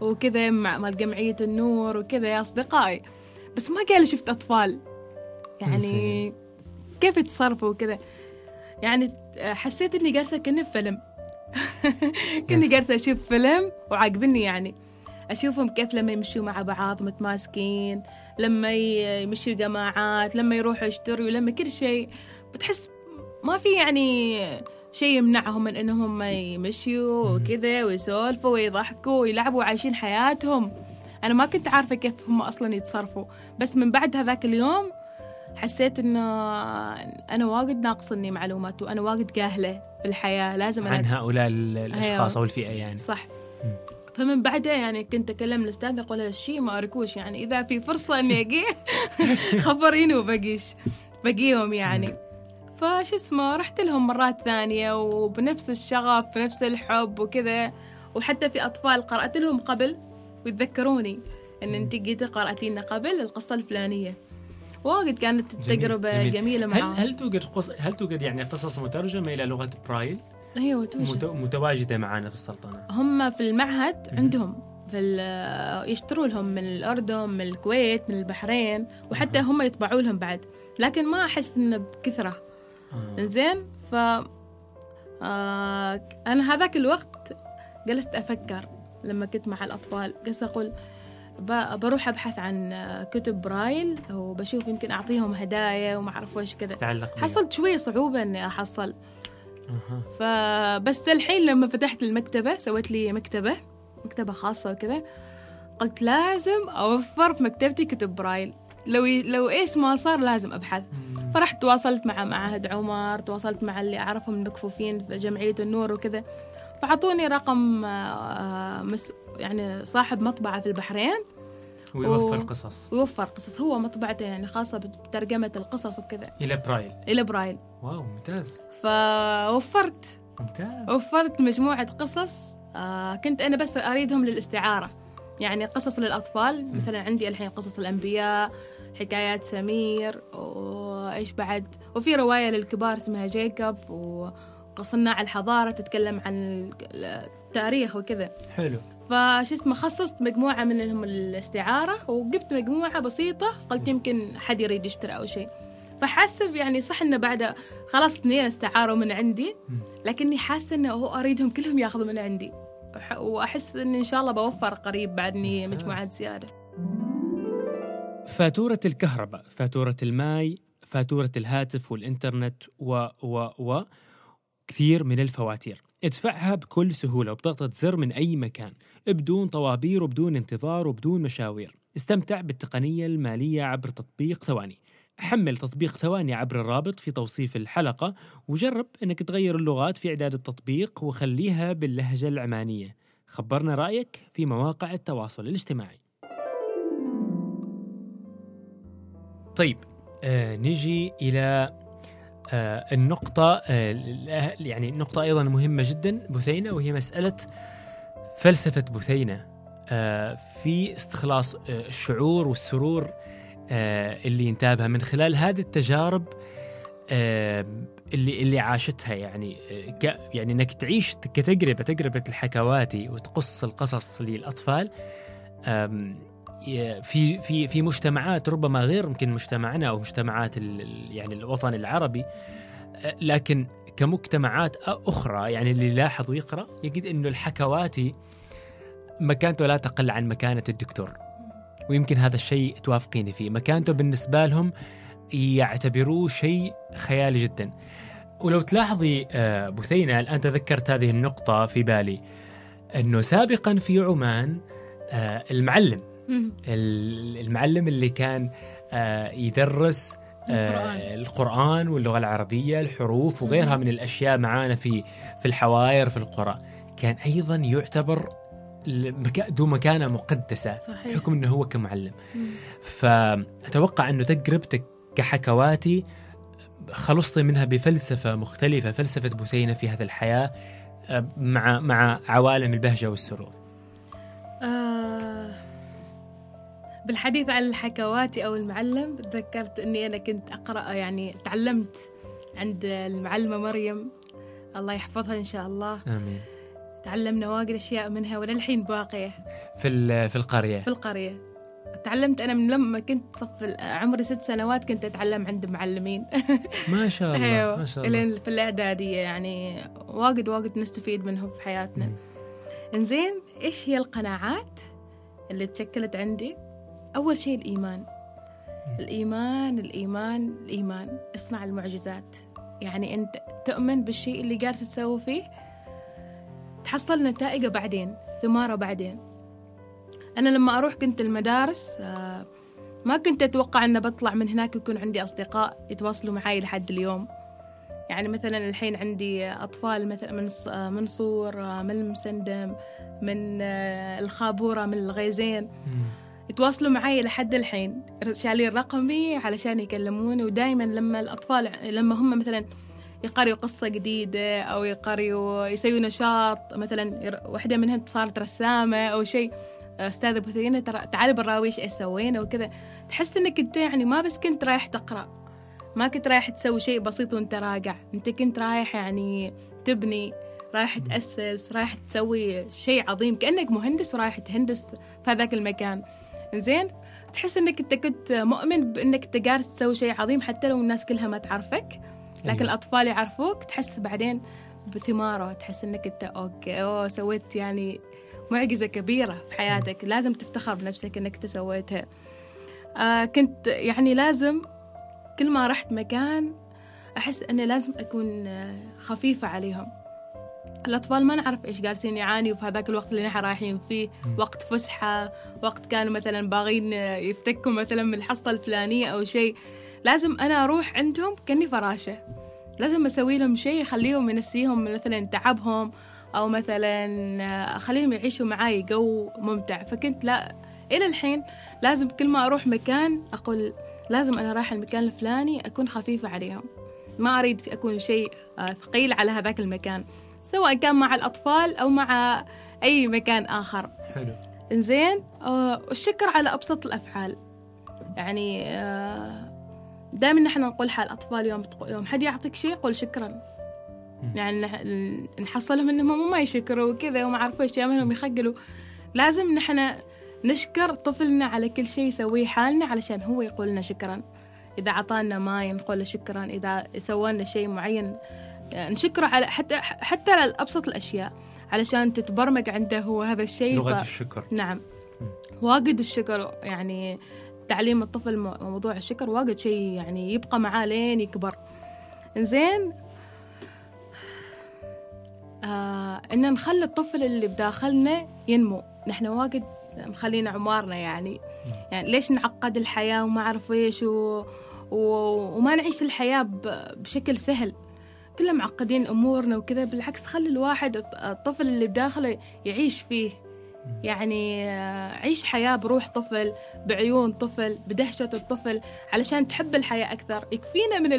وكذا مع مال جمعية النور وكذا يا أصدقائي. بس ما قال شفت أطفال. يعني. كيف يتصرفوا وكذا؟ يعني حسيت إني جالسة كأني في فيلم. كأني يس. جالسة أشوف فيلم وعاجبني يعني. أشوفهم كيف لما يمشوا مع بعض متماسكين لما يمشوا جماعات لما يروحوا يشتروا لما كل شيء. بتحس ما في يعني شيء يمنعهم من إنهم هم يمشوا. وكذا ويسولفوا ويضحكوا ويلعبوا وعايشين حياتهم. أنا ما كنت عارفة كيف هم أصلا يتصرفوا. بس من بعد هذاك اليوم حسيت إنه أنا واجد ناقصني معلومات وأنا واجد جاهلة بالحياة لازم عن هؤلاء ال- الأشخاص. أو الفئة يعني. صح. فمن بعدها يعني كنت أكلم الأستاذ أقول له الشيء ما أركوش يعني إذا في فرصة إني أجي خبريني وبقيش بقيهم يعني. فش اسمه رحت لهم مرات ثانية وبنفس الشغف بنفس الحب وكذا. وحتى في أطفال قرأت لهم قبل ويتذكروني إن أنت جيتي قرأتي لنا قبل القصة الفلانية. واجد كانت جميل، تجربة جميل. جميلة هل معاهم هل توجد قص... هل توجد يعني قصص مترجمة إلى لغة برايل أيوة توجد مت... متواجدة معنا في السلطنة هم في المعهد. عندهم في يشتروا لهم من الأردن من الكويت من البحرين وحتى. هم يطبعوا لهم بعد لكن ما أحس إنه بكثرة آه. زين ف آه أنا هذاك الوقت جلست أفكر لما كنت مع الأطفال جلست أقول بروح أبحث عن كتب برايل وبشوف يمكن أعطيهم هدايا وما أعرف وش كذا. حصلت شوية صعوبة إني أحصل أها. فبس الحين لما فتحت المكتبة سويت لي مكتبة مكتبة خاصة وكذا قلت لازم أوفر في مكتبتي كتب برايل لو لو إيش ما صار لازم أبحث مم. فرحت تواصلت مع معهد عمر تواصلت مع اللي أعرفهم المكفوفين في جمعية النور وكذا فعطوني رقم آه، مس يعني صاحب مطبعة في البحرين. ويوفر و- قصص. ويوفر قصص. هو مطبعته يعني خاصة بترجمة القصص وكذا. إلى برايل إلى برايل واو ممتاز. فوفرت. ممتاز. وفرت مجموعة قصص آه كنت أنا بس أريدهم للاستعارة. يعني قصص للأطفال. مثلا عندي الحين قصص الأنبياء حكايات سمير وإيش بعد. وفي رواية للكبار اسمها جيكوب وصناع الحضارة تتكلم عن التاريخ وكذا. حلو. فش اسمه خصصت مجموعة منهم الاستعارة وجبت مجموعة بسيطة قلت يمكن حد يريد يشتري أو شيء. فحاسب يعني صح إنه بعد خلاص اثنين استعاروا من عندي. لكني حاسة إنه هو أريدهم كلهم ياخذوا من عندي. وأحس إن إن شاء الله بوفر قريب بعدني. مجموعات زيادة. فاتورة الكهرباء فاتورة الماء فاتورة الهاتف والإنترنت و و و. كثير من الفواتير. ادفعها بكل سهولة وبضغطة زر من أي مكان بدون طوابير وبدون انتظار وبدون مشاوير. استمتع بالتقنية المالية عبر تطبيق ثواني. حمل تطبيق ثواني عبر الرابط في توصيف الحلقة وجرب أنك تغير اللغات في إعداد التطبيق وخليها باللهجة العمانية. خبرنا رأيك في مواقع التواصل الاجتماعي. طيب آه نجي إلى النقطة آه يعني نقطة أيضا مهمة جدا بثينة وهي مسألة فلسفة بثينة آه في استخلاص آه الشعور والسرور آه اللي ينتابها من خلال هذه التجارب آه اللي اللي عاشتها. يعني آه يعني إنك تعيش كتجربة تجربة الحكواتي وتقص القصص للأطفال في في في مجتمعات ربما غير يمكن مجتمعنا أو مجتمعات يعني الوطن العربي آه، لكن كمجتمعات أخرى يعني اللي يلاحظ ويقرا يجد إنه الحكواتي مكانته لا تقل عن مكانة الدكتور. ويمكن هذا الشيء توافقيني فيه. مكانته بالنسبة لهم يعتبروه شيء خيالي جدا. ولو تلاحظي آه، بثينة الآن تذكرت هذه النقطة في بالي. أنه سابقا في عمان آه، المعلم المعلم اللي كان آه، يدرس آه، القرآن. القرآن واللغة العربية الحروف وغيرها. من الأشياء معانا في في الحواير في القرى كان أيضا يعتبر ذو مكانة مقدسة صحيح بحكم أنه هو كمعلم مم. فأتوقع أنه تجربتك كحكواتي خلصتي منها بفلسفة مختلفة فلسفة بثينة في هذه الحياة آه، مع مع عوالم البهجة والسرور آه بالحديث عن الحكواتي أو المعلم تذكرت إني أنا كنت أقرأ يعني تعلمت عند المعلمة مريم. الله يحفظها إن شاء الله. آمين. تعلمنا واجد أشياء منها وللحين باقية. في في القرية. في القرية. تعلمت أنا من لما كنت صف عمري ست سنوات كنت أتعلم عند معلمين. ما شاء الله أيوه. ما شاء الله. في الإعدادية يعني واجد واجد نستفيد منهم في حياتنا. إنزين إيش هي القناعات اللي تشكلت عندي؟ أول شيء الإيمان. الإيمان الإيمان الإيمان. اصنع المعجزات. يعني أنت تؤمن بالشيء اللي جالس تسوي فيه تحصل نتائجه بعدين ثماره بعدين. أنا لما أروح كنت المدارس آه، ما كنت أتوقع ان بطلع من هناك يكون عندي أصدقاء يتواصلوا معي لحد اليوم. يعني مثلا الحين عندي أطفال مثلا من من صور من المسندم من الخابورة من الغيزين. يتواصلوا معي لحد الحين. شالين رقمي علشان يكلموني ودائما لما الأطفال لما هم مثلا يقريوا قصة جديدة أو يقريوا يسووا نشاط مثلا واحدة منهم صارت رسامة أو شيء أستاذة بثينة ترى تعالي براويش إيش سوينا وكذا. تحس إنك أنت يعني ما بس كنت رايح تقرأ ما كنت رايح تسوي شيء بسيط وأنت راجع. أنت كنت رايح يعني تبني رايح تأسس رايح تسوي شيء عظيم كأنك مهندس ورايح تهندس في هذاك المكان. زين؟ تحس إنك إنت كنت مؤمن بإنك إنت جالس تسوي شيء عظيم حتى لو الناس كلها ما تعرفك لكن أيوة. الأطفال يعرفوك تحس بعدين بثماره تحس إنك إنت okay أوه سويت يعني معجزة كبيرة في حياتك. لازم تفتخر بنفسك إنك إنت سويتها. آه كنت يعني لازم كل ما رحت مكان أحس إني لازم أكون خفيفة عليهم. الأطفال ما نعرف إيش جالسين يعانوا في هذاك الوقت اللي نحن رايحين فيه وقت فسحة وقت كانوا مثلا باغين يفتكوا مثلا من الحصة الفلانية أو شيء. لازم أنا أروح عندهم كأني فراشة. لازم أسوي لهم شيء يخليهم ينسيهم مثلا تعبهم أو مثلا أخليهم يعيشوا معاي جو ممتع. فكنت لا إلى الحين لازم كل ما أروح مكان أقول لازم أنا رايحة المكان الفلاني أكون خفيفة عليهم. ما أريد أكون شيء ثقيل على هذاك المكان. سواء كان مع الأطفال أو مع أي مكان آخر. حلو. إنزين آه الشكر على أبسط الأفعال. يعني آه دائما نحن نقول حال الأطفال يوم يوم حد يعطيك شيء قول شكرا. يعني نحصلهم إنهم ما يشكروا وكذا وما عرفوا إيش يعملوا يخجلوا. لازم نحن نشكر طفلنا على كل شيء يسويه حالنا علشان هو يقول لنا شكرا. إذا عطانا ماي نقول له شكرا إذا سوى لنا شيء معين نشكره على حتى حتى على أبسط الأشياء علشان تتبرمج عنده هو هذا الشيء لغة ف... الشكر. نعم. واجد الشكر يعني تعليم الطفل موضوع الشكر واجد شيء يعني يبقى معاه لين يكبر. زين آه إن نخلي الطفل اللي بداخلنا ينمو. نحن واجد مخلينا عمارنا يعني. يعني ليش نعقد الحياة وما أعرف إيش و... و... وما نعيش الحياة ب... بشكل سهل؟ كلنا معقدين أمورنا وكذا بالعكس خلي الواحد الطفل اللي بداخله يعيش فيه. يعني آه، عيش حياة بروح طفل بعيون طفل بدهشة الطفل علشان تحب الحياة أكثر. يكفينا من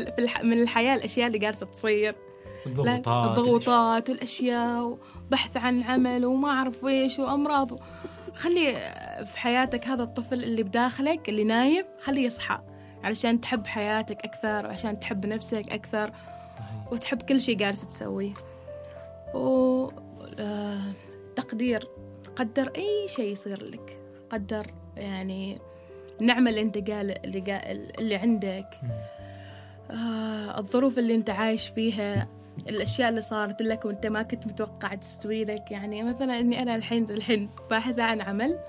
من الحياة الأشياء اللي جالسة تصير. الضغوطات الضغوطات والأشياء وبحث عن عمل وما أعرف إيش وأمراض. خلي في حياتك هذا الطفل اللي بداخلك اللي نايم خليه يصحى. علشان تحب حياتك أكثر وعشان تحب نفسك أكثر. وتحب كل شيء جالس تسويه. و آه، تقدير قدر أي شيء يصير لك. قدر يعني النعمة اللي أنت قال اللي, قال اللي عندك. آه الظروف اللي أنت عايش فيها الأشياء اللي صارت لك وأنت ما كنت متوقع تستوي لك. يعني مثلا إني أنا الحين الحين باحثة عن عمل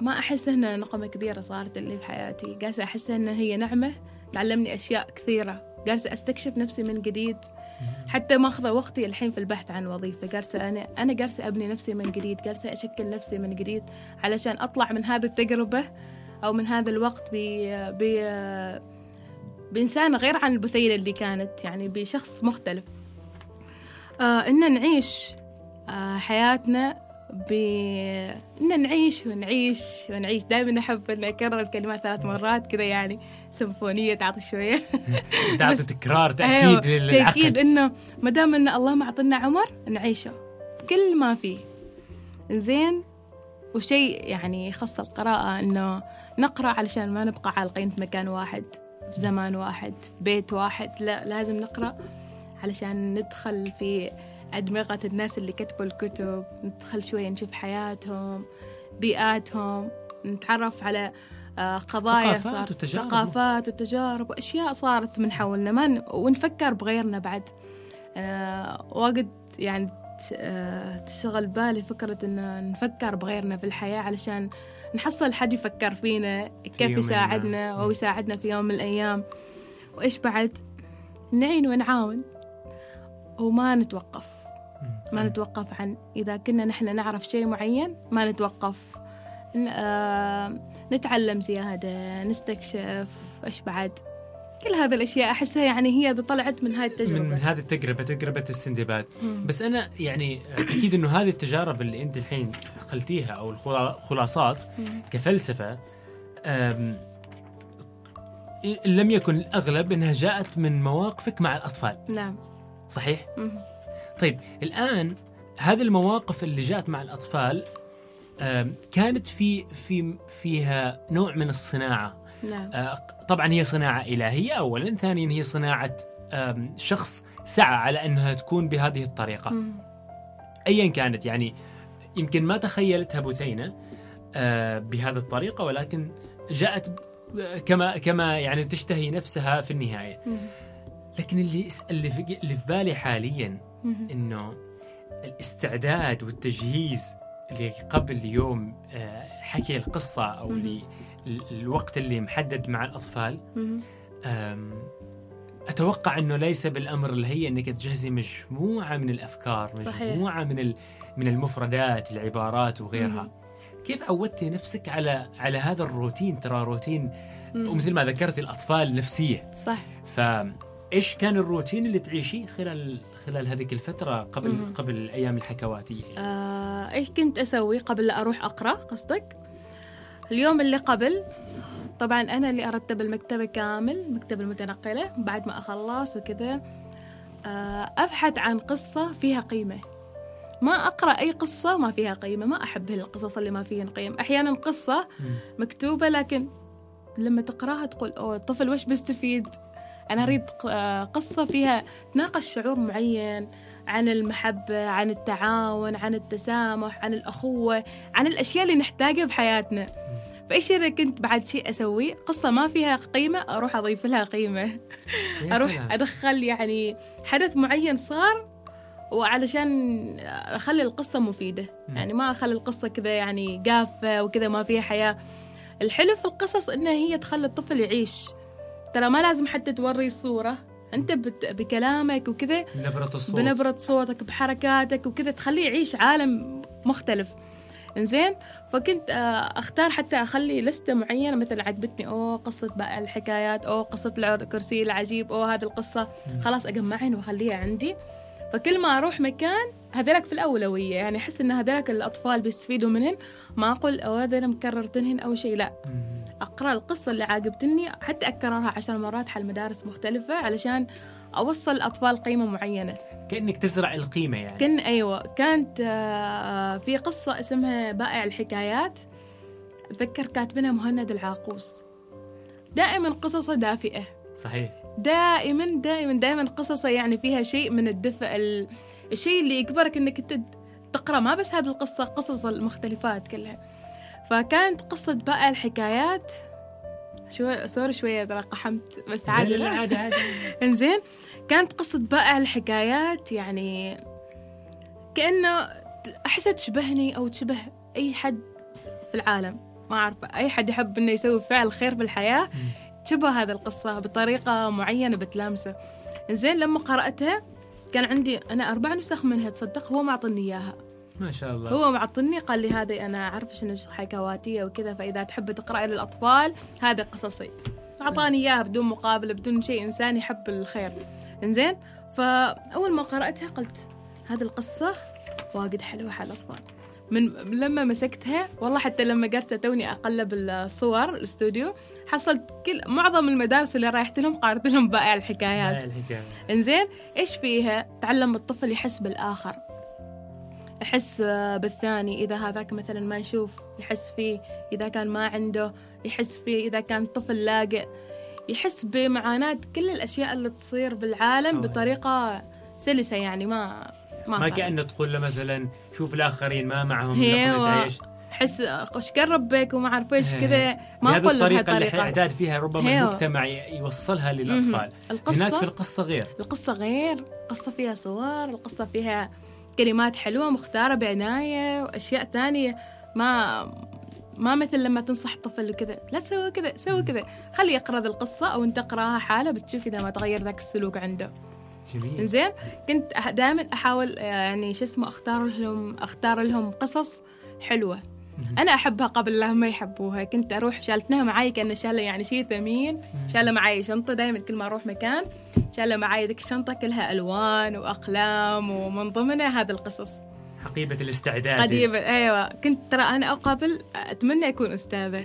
ما أحس إنها نقمة كبيرة صارت اللي في حياتي. قاسة أحس إنها هي نعمة تعلمني أشياء كثيرة. جالسة أستكشف نفسي من جديد. حتى ماخذة وقتي الحين في البحث عن وظيفة. جالسة أنا أنا جالسة أبني نفسي من جديد. جالسة أشكل نفسي من جديد علشان أطلع من هذه التجربة أو من هذا الوقت ب ب بإنسان غير عن البثيلة اللي كانت يعني بشخص مختلف. آه إن نعيش آه حياتنا ب إن نعيش ونعيش ونعيش. دائما أحب إني أكرر الكلمات ثلاث مرات كذا يعني. سيمفونية تعطي شوية. تعطي تكرار تأكيد أيوه للعقل. تأكيد إنه ما دام إن الله ما أعطينا عمر نعيشه. كل ما فيه. زين وشيء يعني يخص القراءة إنه نقرأ علشان ما نبقى عالقين في مكان واحد في زمان واحد في بيت واحد. لا لازم نقرأ علشان ندخل في أدمغة الناس اللي كتبوا الكتب. ندخل شوية نشوف حياتهم بيئاتهم. نتعرف على آه، قضايا صارت وتجارب. ثقافات وتجارب وأشياء صارت من حولنا. ما ن... ونفكر بغيرنا بعد. آه واجد يعني آه تشغل بالي فكرة إن نفكر بغيرنا في الحياة علشان نحصل حد يفكر فينا كيف يساعدنا أو يساعدنا في يوم من الأيام. وإيش بعد؟ نعين ونعاون وما نتوقف. ما نتوقف عن إذا كنا نحن نعرف شيء معين ما نتوقف. آه، نتعلم زيادة نستكشف إيش بعد كل هذه الأشياء أحسها يعني هي طلعت من هاي التجربة من هذه التجربة تجربة السندباد. بس أنا يعني أكيد إنه هذه التجارب اللي أنت الحين خلتيها أو الخلاصات. كفلسفة لم يكن الأغلب إنها جاءت من مواقفك مع الأطفال نعم صحيح مم. طيب الآن هذه المواقف اللي جاءت مع الأطفال كانت في في فيها نوع من الصناعة نعم أه، طبعا هي صناعة إلهية اولا ثانيا هي صناعة شخص سعى على أنها تكون بهذه الطريقة مم. ايا كانت يعني يمكن ما تخيلتها بثينه آه، بهذه الطريقة ولكن جاءت كما كما يعني تشتهي نفسها في النهاية مم. لكن اللي اللي في بالي حاليا. إنه الاستعداد والتجهيز اللي قبل يوم آه، حكي القصة أو مهم. اللي ال- الوقت اللي محدد مع. أم، أتوقع إنه ليس بالأمر الهي إنك تجهزي مجموعة من الأفكار صحيح. مجموعة من من المفردات العبارات وغيرها. كيف عودتي نفسك على على هذا الروتين ترى روتين. ومثل ما ذكرت الأطفال نفسية صح فايش كان الروتين اللي تعيشيه خلال خلال هذيك الفترة قبل مم. قبل الأيام الحكواتيه يعني. آه، إيش كنت أسوي قبل لا أروح أقرأ قصدك اليوم اللي قبل طبعا أنا اللي أرتب المكتبة كامل المكتبه المتنقلة بعد ما أخلص وكذا آه، أبحث عن قصة فيها قيمة ما أقرأ أي قصة ما فيها قيمة ما أحب القصص اللي ما فيها قيم أحيانا قصة مم. مكتوبة لكن لما تقراها تقول أوه الطفل وش بيستفيد أنا أريد ق- آه، قصة فيها تناقش شعور معين عن المحبة عن التعاون عن التسامح عن الأخوة عن الأشياء اللي نحتاجها بحياتنا فإيش اللي كنت بعد شيء أسويه؟ قصة ما فيها قيمة أروح أضيف لها قيمة. أروح. أدخل يعني حدث معين صار وعلشان أخلي القصة مفيدة. يعني ما أخلي القصة كذا يعني جافة وكذا ما فيها حياة. الحلو في القصص إنها هي تخلي الطفل يعيش ترى ما لازم حتى توري الصورة. أنت بت- بكلامك وكذا نبره الصوت. بنبرة صوتك بحركاتك وكذا تخليه يعيش عالم مختلف. إنزين؟ فكنت آه، أختار حتى أخلي لستة معينة مثلا عجبتني أوه قصة بائع الحكايات أوه قصة الكرسي العجيب أوه هذه القصة. خلاص أجمعهن وأخليها عندي. فكل ما أروح مكان هذلك في الأولوية. يعني أحس إن هذلك الأطفال بيستفيدوا منهن. ما أقول أوه هذول مكررتنهن أو شيء لا. مم. أقرأ القصة اللي عاجبتني حتى أكررها عشر مرات حل مدارس مختلفة علشان أوصل الاطفال قيمة معينة. كأنك تزرع القيمة يعني. كان أيوه. كانت آه، في قصة اسمها بائع الحكايات. أتذكر كاتبينها مهند العاقوس. دائما قصصه دافئة. صحيح. دائما دائما دائما قصصه يعني فيها شيء من الدفء ال- الشيء اللي يجبرك إنك تقرأ. ما بس هذه القصة قصص المختلفات كلها. فكانت قصة بائع الحكايات شوي سوري شوية ترى قحمت بس عادي. لا عادي عادي. إنزين كانت قصة بائع الحكايات يعني كأنه أحسها تشبهني أو تشبه أي حد في العالم. ما أعرف أي حد يحب إنه يسوي فعل خير بالحياة. تشبه هذه القصة بطريقة معينة بتلامسه. إنزين لما قرأتها كان عندي أنا أربع نسخ منها تصدق هو معطني إياها. ما شاء الله. هو معطني قال لي هذه أنا أعرف شنو حكواتية وكذا فإذا تحب تقرأي للأطفال هذه قصصي. أعطاني إياها بدون مقابل بدون شيء إنسان يحب الخير. إنزين؟ فأول ما قرأتها قلت هذه القصة واجد حلوة على الأطفال. من لما مسكتها والله حتى لما جلست توني أقلب الصور الاستوديو حصلت كل معظم المدارس اللي رايحت لهم قارت لهم بائع الحكايات. لا الحكاية. إنزين؟ إيش فيها؟ تعلم الطفل يحس بالآخر. يحس آه، بالثاني إذا هذاك مثلا ما يشوف يحس فيه إذا كان ما عنده يحس فيه إذا كان طفل لاجئ يحس بمعاناة كل الأشياء اللي تصير بالعالم أوه. بطريقة سلسة يعني ما ما, ما. كأنه تقول له مثلا شوف الآخرين ما معهم. لقمة عيش حس إيش قرب بك وما اعرف إيش. كذا ما أقول لهم الطريقة اللي اعتاد فيها ربما أيوة. المجتمع ي- يوصلها مهم. للأطفال هناك في القصة القصة غير القصة غير القصة فيها صور القصة فيها كلمات حلوة مختارة بعناية وأشياء ثانية. ما ما مثل لما تنصح طفل وكذا لا تسوي كذا سوي كذا. خليه يقرأ ذا القصة أو أنت اقرأها حالة بتشوف إذا ما تغير ذاك السلوك عنده. جميل. زين كنت دائما أحاول يعني شو اسمه أختار لهم أختار لهم قصص حلوة. أنا أحبها قبل لا ما يحبوها. كنت أروح شالتناها معي كأن شالة يعني شيء ثمين. شالة معي شنطة دائما كل ما أروح مكان. شالة معي ذيك الشنطة كلها ألوان وأقلام ومن ضمنها هذه القصص. حقيبة الاستعداد. قديمة أيوه. كنت ترى أنا قبل أتمنى اكون أستاذة.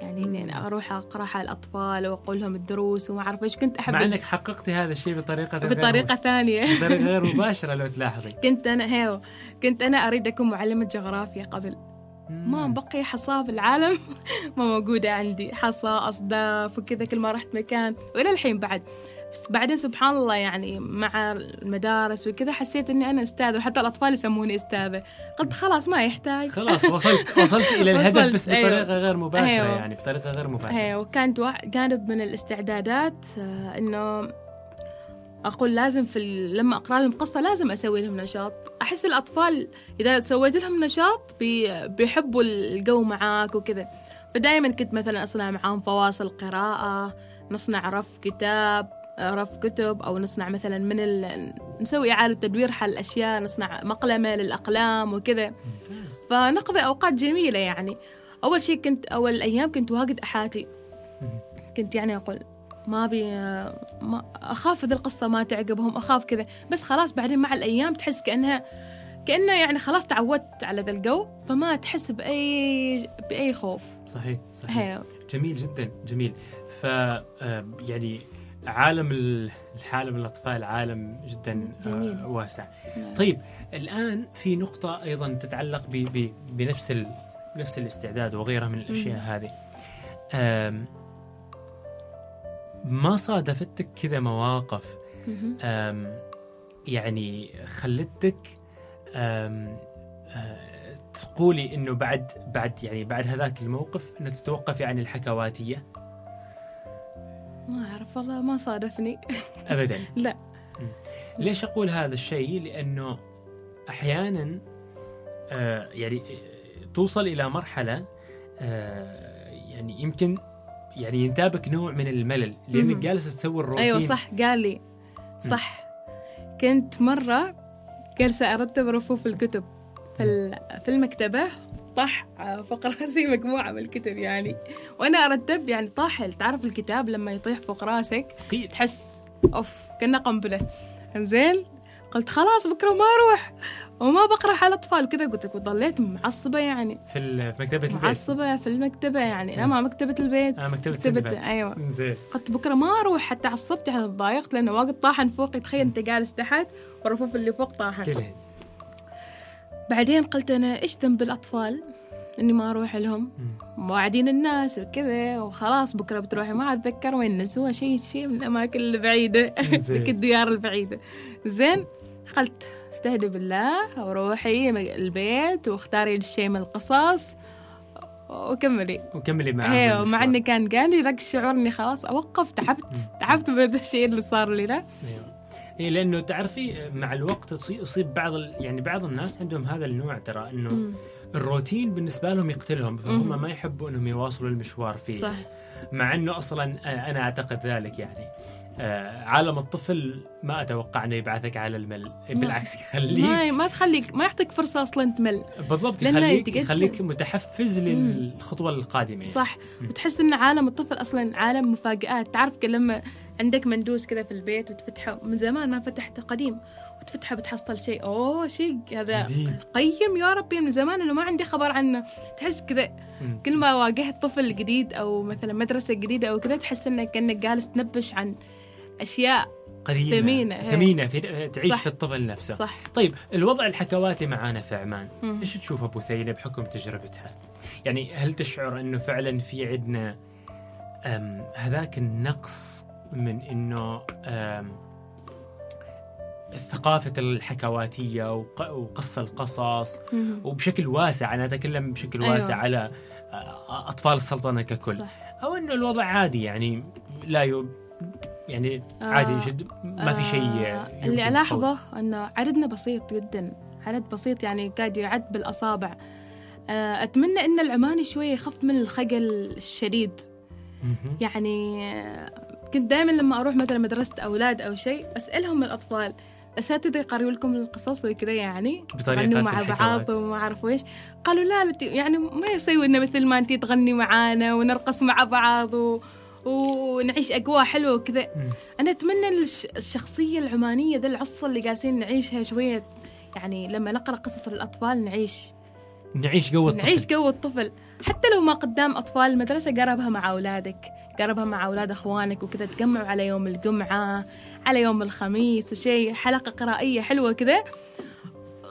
يعني إني أنا أروح أقرأ على الأطفال وأقول لهم الدروس وما أعرف إيش. كنت أحب مع إنك حققتي هذا الشيء بطريقة بطريقة ثانية. بطريقة غير مباشرة لو تلاحظي. كنت أنا هيو كنت أنا أريد أكون معلمة جغرافيا قبل. ما بقي حصاه في العالم. ما موجودة عندي. حصى أصداف وكذا كل ما رحت مكان. وإلى الحين بعد. بس بعدين سبحان الله يعني مع المدارس وكذا حسيت إني أنا أستاذة. وحتى الأطفال يسموني أستاذة. قلت خلاص ما يحتاج. خلاص وصلت وصلت إلى الهدف بس بطريقة أيوه. غير مباشرة أيوه. يعني بطريقة غير مباشرة. أيوه. وكانت جانب من الاستعدادات آه، إنه أقول لازم في لما أقرأ لهم قصة لازم أسوي لهم نشاط. أحس الأطفال إذا سويت لهم نشاط بي بيحبوا الجو معاك وكذا. فدائما كنت مثلا أصنع معاهم فواصل قراءة نصنع رف كتاب رف كتب أو نصنع مثلا من ال... نسوي إعادة تدوير حل الأشياء نصنع مقلمة للأقلام وكذا. فنقضي أوقات جميلة يعني. أول شيء كنت أول أيام كنت واجد أحاتي. كنت يعني أقول ما أبي ما أخاف ذي القصة ما تعجبهم أخاف كذا بس خلاص بعدين مع الأيام تحس كأنها كأنه يعني خلاص تعودت على ذا الجو فما تحس بأي بأي خوف صحيح صحيح هي. جميل جدا جميل ف يعني عالم الحالم الأطفال عالم جدا آه، جميل. واسع نعم. طيب الآن في نقطة أيضا تتعلق ب ب بنفس ال نفس الاستعداد وغيرها من الأشياء مم. هذه ما صادفتك كذا مواقف. يعني خلتك تقولي إنه بعد بعد يعني بعد هذاك الموقف إنه تتوقفي عن الحكواتية؟ ما أعرف والله ما صادفني. أبدا. لا. ليش أقول هذا الشيء؟ لأنه أحيانا آه يعني توصل إلى مرحلة آه يعني يمكن يعني ينتابك نوع من الملل لأنك جالسة تسوي الروتين. أيوة صح قال لي صح. كنت مرة جالسة أرتب رفوف الكتب في في المكتبة طاح فوق راسي مجموعة من الكتب يعني. وأنا أرتب يعني طاح تعرف الكتاب لما يطيح فوق راسك؟ تحس أوف كأنه قنبلة. إنزين قلت خلاص بكرة ما أروح. وما بقرأ على الأطفال وكذا قلت لك وظليت معصبة يعني. في مكتبة البيت. معصبة في المكتبة يعني لا ما مكتبة البيت. آه مكتبة, مكتبة البيت. أيوة. زين. قلت بكرة ما أروح حتى عصبت يعني تضايقت لأنه واجد طاحن فوقي تخيل أنت جالس تحت والرفوف اللي فوق طاحن. بعدين قلت أنا إيش ذنب الأطفال إني ما أروح لهم؟ موعدين الناس وكذا وخلاص بكرة بتروحي. ما أتذكر وين نسوها شيء شيء من الأماكن البعيدة. ذيك الديار البعيدة. زين قلت استهدي بالله وروحي البيت واختاري الشيء من القصص وكملي. وكملي معاه أيوه مع إني كان قال لي ذاك الشعور إني خلاص أوقف تعبت تعبت من الشيء اللي صار لي ذا أيوه. إيه لأنه تعرفي مع الوقت يصيب بعض يعني بعض الناس عندهم هذا النوع ترى إنه الروتين بالنسبة لهم يقتلهم فهم ما يحبوا إنهم يواصلوا المشوار فيه. صح. مع إنه أصلا أنا أعتقد ذلك يعني. عالم الطفل ما أتوقع انه يبعثك على المل. بالعكس يخليك ما, ما تخليك ما يعطيك فرصة أصلا تمل. بالضبط يخليك يخليك متحفز للخطوة القادمة. صح. وتحس إن عالم الطفل أصلا عالم مفاجآت. تعرف لما عندك مندوس كذا في البيت وتفتحه من زمان ما فتحته قديم وتفتحه بتحصل شيء. أوه شيء هذا قيم يا ربي. من زمان إنه ما عندي خبر عنه. تحس كذا كل ما واجهت طفل جديد أو مثلا مدرسة جديدة أو كذا تحس انك كانك جالس تنبش عن أشياء قديمة ثمينة ثمينة في تعيش صح. في الطفل نفسه. صح. طيب الوضع الحكواتي معانا في عمان إيش تشوف أبو ثينة بحكم تجربتها؟ يعني هل تشعر إنه فعلا في عندنا هذاك النقص من إنه ثقافة الحكواتية وقص القصص وبشكل واسع أنا أتكلم بشكل أيوة. واسع على أطفال السلطنة ككل. صح. أو أنه الوضع عادي يعني لا يب يعني عادي آه جد ما في شيء آه اللي ألاحظه أنه عددنا بسيط جدا عدد بسيط يعني قاعد يعد بالأصابع. آه أتمنى أن العماني شوية يخف من الخجل الشديد. يعني كنت دائما لما أروح مثلا مدرسة أولاد أو شيء أسألهم الأطفال أساتذة يقروا لكم القصص وكذا يعني؟ تغنوا مع. بعض وما أعرف إيش. قالوا لا يعني ما يسوي لنا مثل ما انت تغني معانا ونرقص مع بعض و... ونعيش أجواء حلوة وكذا. أنا أتمنى الش... الشخصية العمانية ذا العصه اللي جالسين نعيشها شوية يعني لما نقرأ قصص للاطفال نعيش. نعيش جو الطفل. نعيش جو الطفل. حتى لو ما قدام أطفال المدرسة قربها مع أولادك قربها مع أولاد أخوانك وكذا تجمعوا على يوم الجمعة على يوم الخميس وشيء حلقة قرائية حلوة كذا.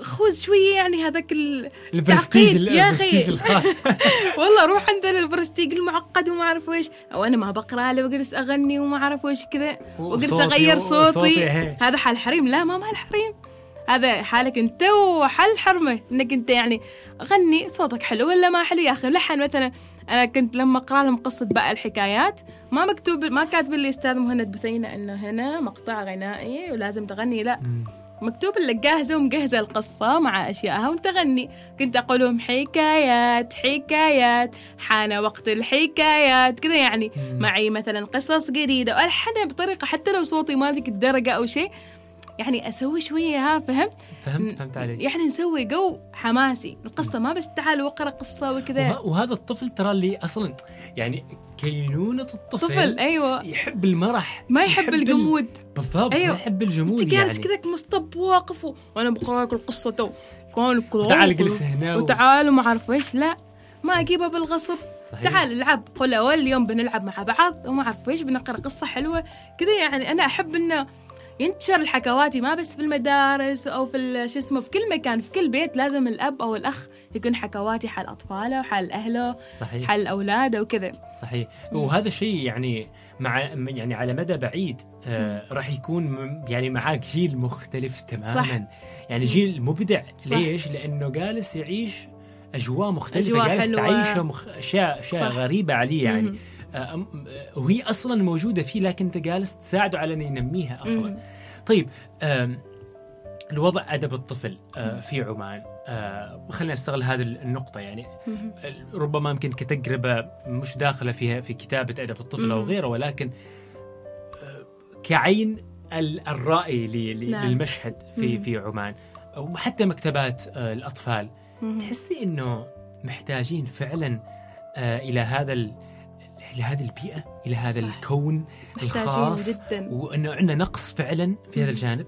خذ شوية يعني هذاك ال... البرستيج يا. البرستيج الخاص. والله روح عندنا البرستيج المعقد وما أعرف إيش أو أنا ما بقرأ لي وأجلس أغني وما أعرف إيش كذا. وأجلس أغير صوتي. هيك. هذا حال حريم. لا ما مال حريم. هذا حالك أنت وحال حرمة. إنك أنت يعني غني صوتك حلو ولا ما حلو؟ يا أخي لحن مثلا. أنا كنت لما أقرأ لهم قصة بقى الحكايات ما مكتوب ما كاتب لي أستاذ مهند بثينة إنه هنا مقطع غنائي ولازم تغني. لا. مكتوب لك جاهزة ومجهزة القصة مع أشيائها وأنت غني كنت أقول لهم حكايات حكايات حان وقت الحكايات كذا يعني. معي مثلا قصص جديدة وألحنها بطريقة حتى لو صوتي ما ذيك الدرجة أو شيء. يعني أسوي شوية ها فهمت فهمت فهمت عليك. يعني نسوي جو حماسي. القصة ما بس تعال واقرأ قصة وكذا. وه- وهذا الطفل ترى اللي أصلا يعني كينونة الطفل طفل أيوة. يحب المرح ما يحب ال- الجمود. بالضبط أيوة. ما يحب الجمود أنت جالس يعني. كذا متصلب واقف و- وأنا بقرأ لك القصة تو. كان كذا. تعال اجلس هنا و- وتعال وما أعرف إيش لا. ما اجيبها بالغصب. صحيح. تعال العب. قل أول يوم بنلعب مع بعض وما أعرف إيش بنقرأ قصة حلوة. كذا يعني أنا أحب إنه ينتشر الحكواتي ما بس في المدارس أو في شو اسمه في كل مكان في كل بيت لازم الأب أو الأخ يكون حكواتي حال أطفاله وحال أهله صحيح حال أولاده وكذا صحيح مم. وهذا الشيء يعني مع يعني على مدى بعيد آه راح يكون يعني معاك جيل مختلف تماما صح. يعني جيل مبدع صح. ليش؟ لأنه جالس يعيش أجواء مختلفة أجواء جالس. تعيشه مخ... اشياء أشياء. غريبة عليه يعني مم. وهي أصلا موجودة فيه لكن أنت جالس تساعده على انه ينميها أصلا مم. طيب الوضع أدب الطفل في عمان خلينا نستغل هذه النقطة يعني. ربما يمكن كتجربه مش داخلة فيها في كتابة أدب الطفل أو مم. غيره ولكن كعين ال- الرائي نعم. للمشهد في. في عمان أو حتى مكتبات الأطفال مم. تحسي إنه محتاجين فعلا إلى هذا إلى هذه البيئة إلى هذا صح. الكون الخاص جدا. وإنه عندنا نقص فعلا في هذا. الجانب.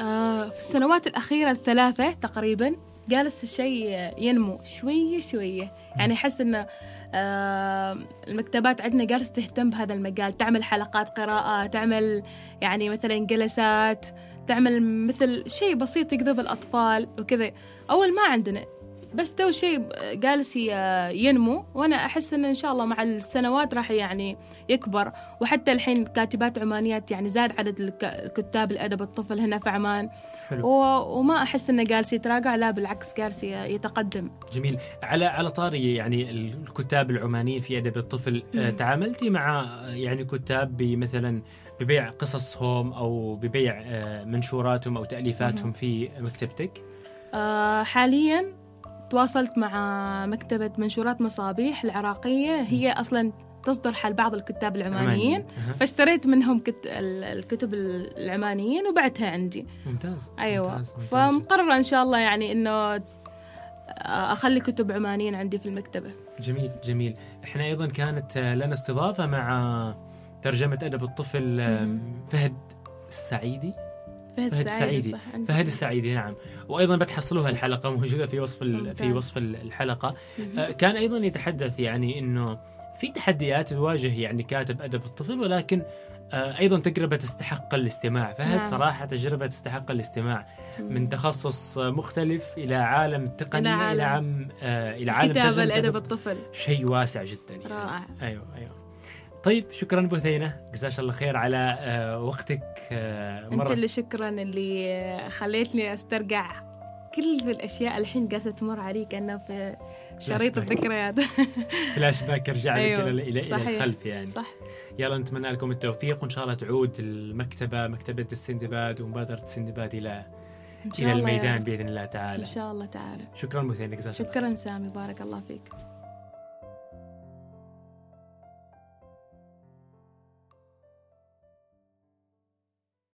آه، في السنوات الأخيرة الثلاثة تقريبا جالس الشيء ينمو شوية شوية يعني أحس أن آه، المكتبات عندنا جالسة تهتم بهذا المجال. تعمل حلقات قراءة تعمل يعني مثلا جلسات تعمل مثل شيء بسيط يجذب الأطفال وكذا. أول ما عندنا بس تو شيء جالس ينمو وأنا أحس انه إن شاء الله مع السنوات راح يعني يكبر. وحتى الحين كاتبات عمانيات يعني زاد عدد الك- الكتاب الأدب الطفل هنا في عمان. حلو. وما أحس انه جالس يتراجع لا بالعكس جالس يتقدم. جميل. على على طاري يعني الكتاب العمانيين في أدب الطفل آه، مم. تعاملتي مع يعني كتاب بمثلا ببيع قصصهم أو ببيع آه، منشوراتهم أو تأليفاتهم مم. في مكتبتك؟ آه، حاليا تواصلت مع مكتبة منشورات مصابيح العراقية هي أصلا تصدر حال بعض الكتاب العمانيين. فاشتريت منهم كت... ال- الكتب العمانيين وبعتها عندي ممتاز أيوه ممتاز. ممتاز. فمقررة إن شاء الله يعني إنه أخلي كتب عمانيين عندي في المكتبة جميل جميل إحنا أيضا كانت آه، لنا استضافة مع ترجمة أدب الطفل آه،. فهد السعيدي فهد, السعيدي. صح. فهد السعيدي نعم وأيضا بتحصلوها الحلقة موجودة في وصف في. وصف ال- الحلقة. آه، كان أيضا يتحدث يعني إنه في تحديات تواجه يعني كاتب أدب الطفل ولكن آه، أيضا تجربة تستحق الاستماع فهد نعم. صراحة تجربة تستحق الاستماع من. تخصص مختلف إلى عالم التقنيه إلى إلى عالم. عالم آه، إلى عالم كتابه الأدب الطفل شيء واسع جدا يعني. رائع أيوه أيوه طيب شكرا بثينه جزاك الله خير على آه، وقتك آه، أنت مرة اللي شكرا اللي خليتني أسترجع كل الأشياء الحين قاعدة تمر علي كانه في شريط. الذكريات فلاش باك ارجع لك أيوة، إلى إلى صحيح. الخلف يعني صح يلا نتمنى لكم التوفيق وإن شاء الله تعود المكتبة مكتبة السندباد ومبادرة السندباد إلى إن شاء إلى الله الميدان. بإذن الله إن تعالى شاء الله تعالى شكرا مثير جزاك الله خير. شكرا سامي بارك الله فيك